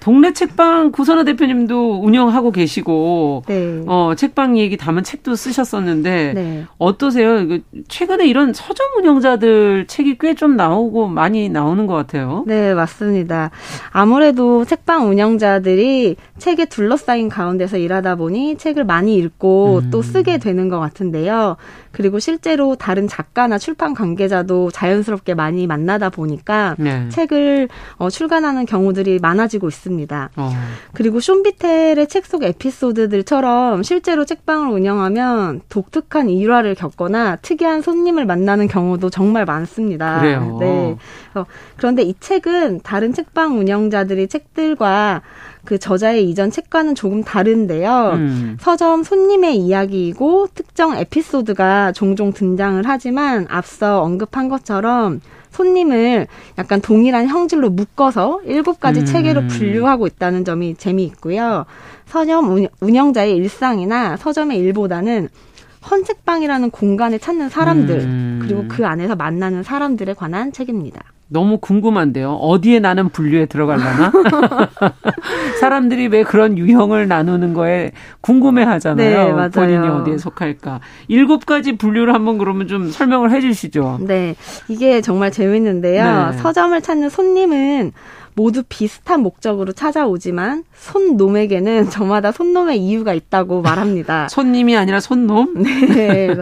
동네 책방 구선아 대표님도 운영하고 계시고 네. 어 책방 얘기 담은 책도 쓰셨었는데 네. 어떠세요? 최근에 이런 서점 운영자들 책이 꽤 좀 나오고 많이 나오는 것 같아요. 네 맞습니다. 아무래도 책방 운영자들이 책에 둘러싸인 가운데서 일하다 보니 책을 많이 읽고 음. 또 쓰게 되는 것 같은데요. 그리고 실제로 다른 작가나 출판 관계자도 자연스럽게 많이 만나다 보니까 네. 책을 어, 출간하는 경우들이 많아지고 있습니다. 어. 그리고 쇼비텔의 책 속 에피소드들처럼 실제로 책방을 운영하면 독특한 일화를 겪거나 특이한 손님을 만나는 경우도 정말 많습니다. 그래요. 네. 어, 그런데 이 책은 다른 책방 운영자들이 책들과 그 저자의 이전 책과는 조금 다른데요. 음. 서점 손님의 이야기이고 특정 에피소드가 종종 등장을 하지만 앞서 언급한 것처럼 손님을 약간 동일한 형질로 묶어서 일곱 가지 음. 체계로 분류하고 있다는 점이 재미있고요. 서점 운영자의 일상이나 서점의 일보다는 헌책방이라는 공간을 찾는 사람들 음. 그리고 그 안에서 만나는 사람들에 관한 책입니다. 너무 궁금한데요. 어디에 나는 분류에 들어갈라나? 사람들이 왜 그런 유형을 나누는 거에 궁금해 하잖아요. 네, 본인이 어디에 속할까. 일곱 가지 분류를 한번 그러면 좀 설명을 해 주시죠. 네. 이게 정말 재밌는데요. 네. 서점을 찾는 손님은 모두 비슷한 목적으로 찾아오지만 손놈에게는 저마다 손놈의 이유가 있다고 말합니다. 손님이 아니라 손놈? 네.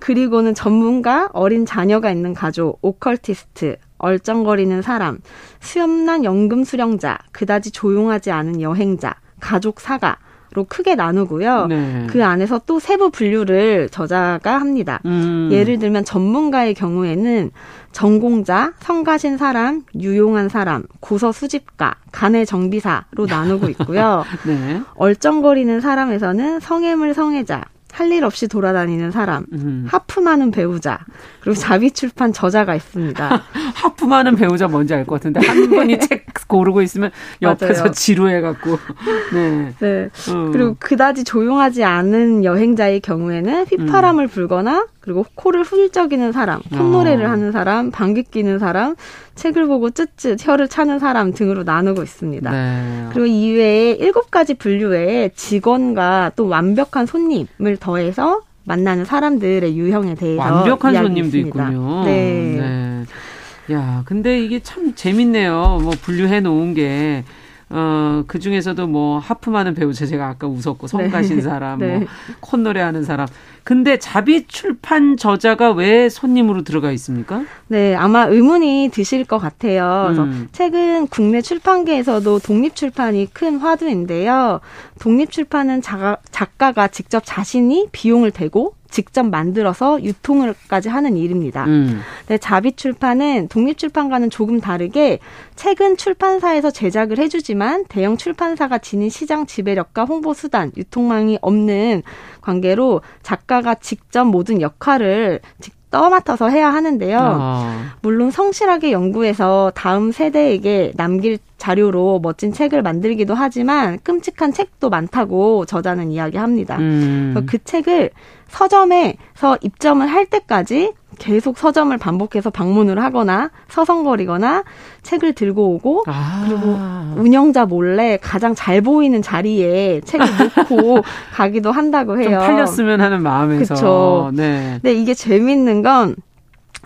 그리고는 전문가, 어린 자녀가 있는 가족, 오컬티스트, 얼쩡거리는 사람, 수염난 연금 수령자, 그다지 조용하지 않은 여행자, 가족 사가, 로 크게 나누고요. 네. 그 안에서 또 세부 분류를 저자가 합니다. 음. 예를 들면 전문가의 경우에는 전공자, 성가신 사람, 유용한 사람, 고서 수집가, 간의 정비사로 나누고 있고요. 네. 얼쩡거리는 사람에서는 성애물 성애자, 할 일 없이 돌아다니는 사람, 음. 하품하는 배우자, 그리고 자비출판 저자가 있습니다. 하품하는 배우자 뭔지 알 것 같은데 한 분이 책 고르고 있으면 옆에서 지루해갖고. 네. 네. 음. 그리고 그다지 조용하지 않은 여행자의 경우에는 휘파람을 음. 불거나 그리고 코를 훌쩍이는 사람, 콧노래를 어. 하는 사람, 방귀 뀌는 사람, 책을 보고 쯧쯧 혀를 차는 사람 등으로 나누고 있습니다. 네. 그리고 이외에 일곱 가지 분류에 직원과 또 완벽한 손님을 더해서 만나는 사람들의 유형에 대해서 완벽한 손님도 있습니다. 있군요. 네. 네. 야, 근데 이게 참 재밌네요. 뭐 분류해 놓은 게 어, 그 중에서도 뭐 하품하는 배우자 제가 아까 웃었고 성 가신 네. 사람, 뭐 네. 뭐 콧노래 하는 사람. 근데 자비 출판 저자가 왜 손님으로 들어가 있습니까? 네, 아마 의문이 드실 것 같아요. 그래서 음. 책은 국내 출판계에서도 독립 출판이 큰 화두인데요. 독립 출판은 작가가 직접 자신이 비용을 대고 직접 만들어서 유통을까지 하는 일입니다. 음. 네, 자비 출판은 독립 출판과는 조금 다르게 책은 출판사에서 제작을 해주지만 대형 출판사가 지닌 시장 지배력과 홍보 수단, 유통망이 없는 관계로 작가가 직접 모든 역할을 떠맡아서 해야 하는데요. 아. 물론 성실하게 연구해서 다음 세대에게 남길 자료로 멋진 책을 만들기도 하지만 끔찍한 책도 많다고 저자는 이야기합니다. 음. 그 책을 서점에서 입점을 할 때까지 계속 서점을 반복해서 방문을 하거나 서성거리거나 책을 들고 오고 아. 그리고 운영자 몰래 가장 잘 보이는 자리에 책을 놓고 가기도 한다고 해요. 팔렸으면 하는 마음에서. 그렇죠. 네. 네, 이게 재밌는 건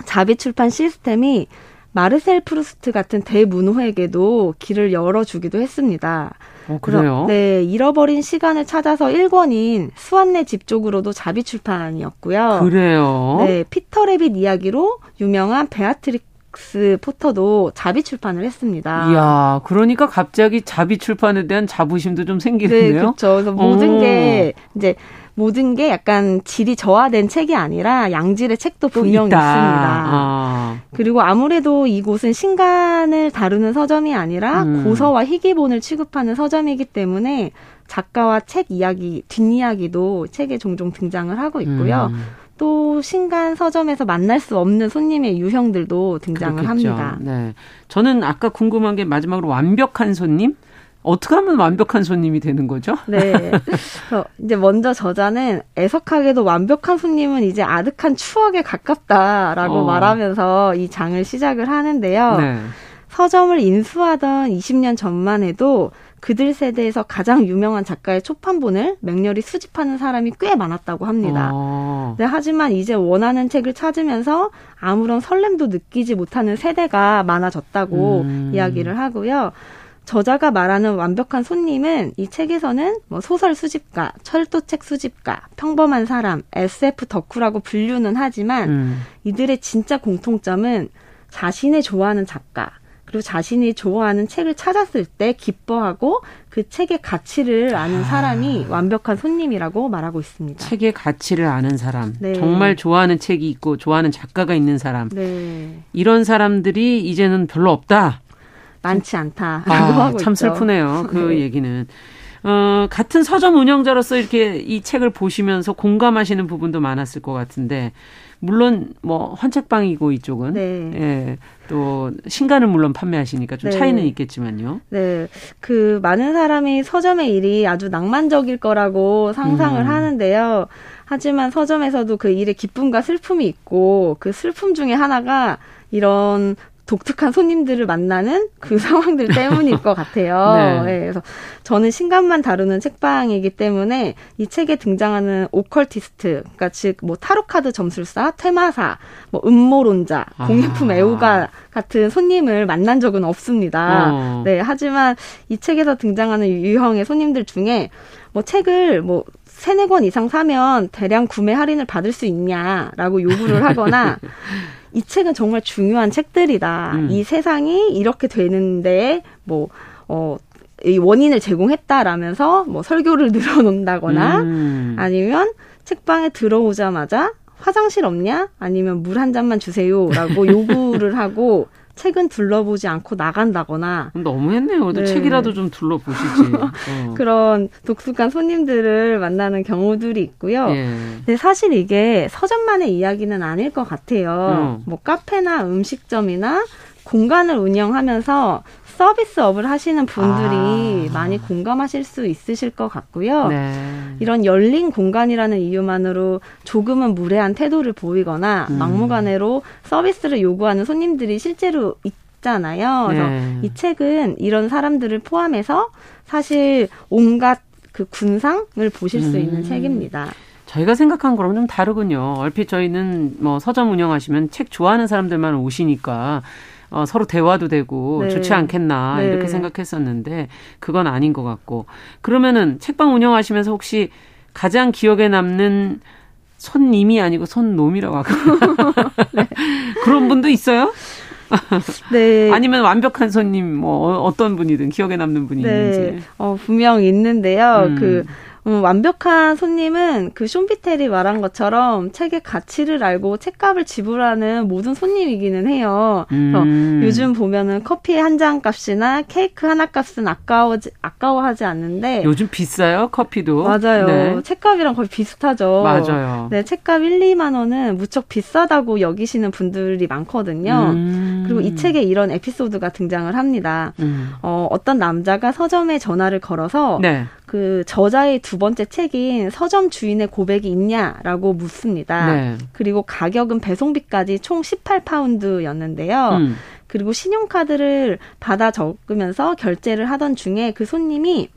자비 출판 시스템이 마르셀 프루스트 같은 대문호에게도 길을 열어주기도 했습니다. 어, 그래요? 네, 잃어버린 시간을 찾아서 1권인 스완네 집 쪽으로도 자비 출판이었고요. 그래요? 네, 피터 래빗 이야기로 유명한 베아트릭스 포터도 자비 출판을 했습니다. 이야, 그러니까 갑자기 자비 출판에 대한 자부심도 좀 생기는데요. 네, 그렇죠. 그래서 모든 오. 게 이제 모든 게 약간 질이 저하된 책이 아니라 양질의 책도 분명히 있다. 있습니다. 아. 그리고 아무래도 이곳은 신간을 다루는 서점이 아니라 음. 고서와 희귀본을 취급하는 서점이기 때문에 작가와 책 이야기, 뒷이야기도 책에 종종 등장을 하고 있고요. 음. 또 신간 서점에서 만날 수 없는 손님의 유형들도 등장을 그렇겠죠. 합니다. 네. 저는 아까 궁금한 게 마지막으로 완벽한 손님? 어떻게 하면 완벽한 손님이 되는 거죠? 네. 그래서 이제 먼저 저자는 애석하게도 완벽한 손님은 이제 아득한 추억에 가깝다라고 어. 말하면서 이 장을 시작을 하는데요. 네. 서점을 인수하던 20년 전만 해도 그들 세대에서 가장 유명한 작가의 초판본을 맹렬히 수집하는 사람이 꽤 많았다고 합니다. 어. 네, 하지만 이제 원하는 책을 찾으면서 아무런 설렘도 느끼지 못하는 세대가 많아졌다고 음. 이야기를 하고요. 저자가 말하는 완벽한 손님은 이 책에서는 뭐 소설 수집가, 철도책 수집가, 평범한 사람, SF 덕후라고 분류는 하지만 음. 이들의 진짜 공통점은 자신의 좋아하는 작가, 그리고 자신이 좋아하는 책을 찾았을 때 기뻐하고 그 책의 가치를 아는 사람이 아. 완벽한 손님이라고 말하고 있습니다. 책의 가치를 아는 사람. 네. 정말 좋아하는 책이 있고 좋아하는 작가가 있는 사람. 네. 이런 사람들이 이제는 별로 없다. 많지 않다라고 아, 하고 참 있죠. 슬프네요. 그 네. 얘기는. 어, 같은 서점 운영자로서 이렇게 이 책을 보시면서 공감하시는 부분도 많았을 것 같은데, 물론 뭐 헌책방이고 이쪽은 네. 예, 또 신간을 물론 판매하시니까 좀 네. 차이는 있겠지만요. 네, 그 많은 사람이 서점의 일이 아주 낭만적일 거라고 상상을 음. 하는데요. 하지만 서점에서도 그 일의 기쁨과 슬픔이 있고 그 슬픔 중에 하나가 이런 독특한 손님들을 만나는 그 상황들 때문일 것 같아요. 네. 네. 그래서 저는 신간만 다루는 책방이기 때문에 이 책에 등장하는 오컬티스트, 그러니까 즉 뭐 타로 카드 점술사, 퇴마사, 뭐 음모론자, 공예품 아. 애호가 같은 손님을 만난 적은 없습니다. 어. 네, 하지만 이 책에서 등장하는 유형의 손님들 중에 뭐 책을 뭐 세네 권 이상 사면 대량 구매 할인을 받을 수 있냐라고 요구를 하거나 이 책은 정말 중요한 책들이다. 음. 이 세상이 이렇게 되는데 뭐 어, 이 원인을 제공했다라면서 뭐 설교를 늘어놓는다거나 음. 아니면 책방에 들어오자마자 화장실 없냐? 아니면 물 한 잔만 주세요라고 요구를 하고 책은 둘러보지 않고 나간다거나 너무했네요. 네. 책이라도 좀 둘러보시지. 어. 그런 독특한 손님들을 만나는 경우들이 있고요. 예. 근데 사실 이게 서점만의 이야기는 아닐 것 같아요. 어. 뭐 카페나 음식점이나 공간을 운영하면서 서비스업을 하시는 분들이 아. 많이 공감하실 수 있으실 것 같고요. 네. 이런 열린 공간이라는 이유만으로 조금은 무례한 태도를 보이거나 음. 막무가내로 서비스를 요구하는 손님들이 실제로 있잖아요. 그래서 네. 이 책은 이런 사람들을 포함해서 사실 온갖 그 군상을 보실 음. 수 있는 음. 책입니다. 저희가 생각한 거랑 좀 다르군요. 얼핏 저희는 뭐 서점 운영하시면 책 좋아하는 사람들만 오시니까 어, 서로 대화도 되고 네. 좋지 않겠나 네. 이렇게 생각했었는데 그건 아닌 것 같고 그러면은 책방 운영하시면서 혹시 가장 기억에 남는 손님이 아니고 손놈이라고 하고 네. 그런 분도 있어요? 네. 아니면 완벽한 손님 뭐 어떤 분이든 기억에 남는 분이 네. 있는지. 어 분명 있는데요. 음. 그 음, 완벽한 손님은 그 숀비텔이 말한 것처럼 책의 가치를 알고 책값을 지불하는 모든 손님이기는 해요. 그래서 음. 요즘 보면은 커피 한 잔 값이나 케이크 하나 값은 아까워 아까워하지 않는데 요즘 비싸요 커피도 맞아요. 네. 책값이랑 거의 비슷하죠. 맞아요. 네, 책값 1, 2만 원은 무척 비싸다고 여기시는 분들이 많거든요. 음. 그리고 이 책에 이런 에피소드가 등장을 합니다. 음. 어, 어떤 남자가 서점에 전화를 걸어서 네. 그 저자의 두 번째 책인 서점 주인의 고백이 있냐라고 묻습니다. 네. 그리고 가격은 배송비까지 총 18파운드였는데요. 음. 그리고 신용카드를 받아 적으면서 결제를 하던 중에 그 손님이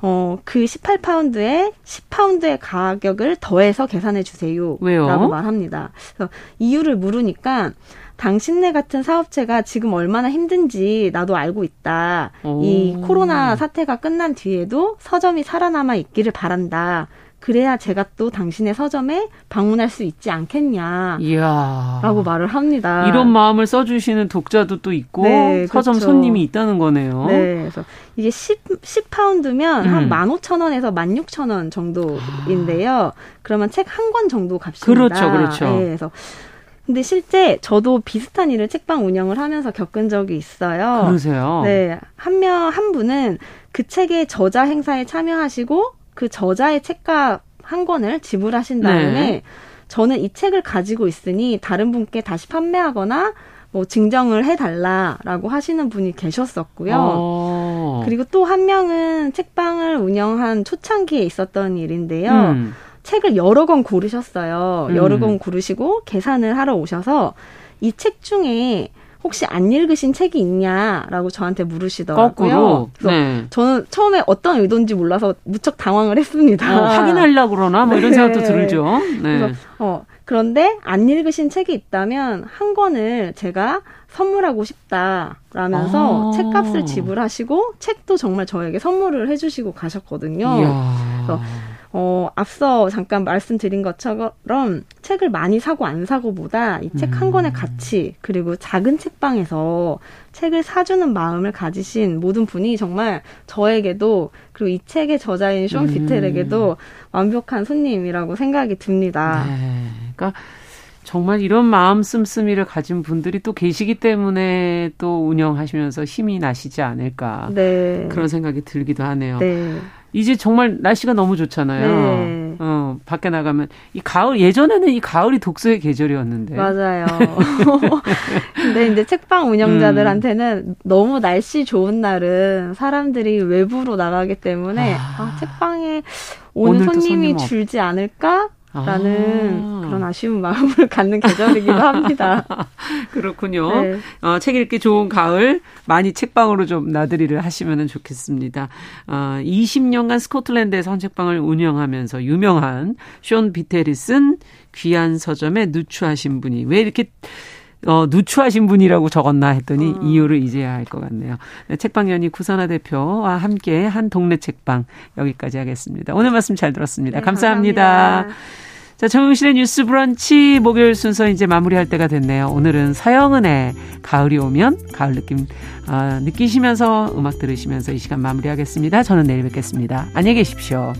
어, 그 18파운드에 10파운드의 가격을 더해서 계산해 주세요. 왜요? 라고 말합니다. 그래서 이유를 물으니까 당신네 같은 사업체가 지금 얼마나 힘든지 나도 알고 있다. 오. 이 코로나 사태가 끝난 뒤에도 서점이 살아남아 있기를 바란다. 그래야 제가 또 당신의 서점에 방문할 수 있지 않겠냐. 이야. 라고 말을 합니다. 이런 마음을 써주시는 독자도 또 있고, 네, 서점 그렇죠. 손님이 있다는 거네요. 네. 그래서 이게 10, 10파운드면 음. 한 15,000원에서 16,000원 정도인데요. 그러면 책 한 권 정도 값입니다. 그렇죠, 그렇죠. 네, 그래서 근데 실제 저도 비슷한 일을 책방 운영을 하면서 겪은 적이 있어요. 그러세요? 네. 한 명, 한 분은 그 책의 저자 행사에 참여하시고 그 저자의 책값 한 권을 지불하신 다음에 네. 저는 이 책을 가지고 있으니 다른 분께 다시 판매하거나 뭐 증정을 해달라라고 하시는 분이 계셨었고요. 어. 그리고 또 한 명은 책방을 운영한 초창기에 있었던 일인데요. 음. 책을 여러 권 고르셨어요. 음. 여러 권 고르시고 계산을 하러 오셔서 이 책 중에 혹시 안 읽으신 책이 있냐라고 저한테 물으시더라고요. 네. 저는 처음에 어떤 의도인지 몰라서 무척 당황을 했습니다. 어, 확인하려고 그러나 뭐 이런 네. 생각도 들죠. 네. 그래서 어 그런데 안 읽으신 책이 있다면 한 권을 제가 선물하고 싶다라면서 아. 책값을 지불하시고 책도 정말 저에게 선물을 해주시고 가셨거든요. 이야. 그래서 어, 앞서 잠깐 말씀드린 것처럼 책을 많이 사고 안 사고보다 이 책 한 권의 음. 가치 그리고 작은 책방에서 책을 사주는 마음을 가지신 모든 분이 정말 저에게도 그리고 이 책의 저자인 쇼 음. 비텔에게도 완벽한 손님이라고 생각이 듭니다. 네. 그러니까 정말 이런 마음 씀씀이를 가진 분들이 또 계시기 때문에 또 운영하시면서 힘이 나시지 않을까 네. 그런 생각이 들기도 하네요. 네. 이제 정말 날씨가 너무 좋잖아요. 네. 어, 밖에 나가면 이 가을 예전에는 이 가을이 독서의 계절이었는데. 맞아요. 근데 이제 책방 운영자들한테는 음. 너무 날씨 좋은 날은 사람들이 외부로 나가기 때문에 아, 아 책방에 오는 손님이 손님 줄지 않을까? 라는 아. 그런 아쉬운 마음을 갖는 계절이기도 합니다. 그렇군요. 네. 어, 책 읽기 좋은 가을 많이 책방으로 좀 나들이를 하시면 좋겠습니다. 어, 20년간 스코틀랜드에서 헌책방을 운영하면서 유명한 쇼 비테리슨 귀한 서점에 누추하신 분이 왜 이렇게 어, 누추하신 분이라고 적었나 했더니 음. 이유를 이제야 알 것 같네요. 네, 책방연이 구선아 대표와 함께 한 동네 책방 여기까지 하겠습니다. 오늘 말씀 잘 들었습니다. 네, 감사합니다. 감사합니다. 자, 정용실의 뉴스 브런치 목요일 순서 이제 마무리할 때가 됐네요. 오늘은 서영은의 가을이 오면 가을 느낌 어, 느끼시면서 음악 들으시면서 이 시간 마무리하겠습니다. 저는 내일 뵙겠습니다. 안녕히 계십시오.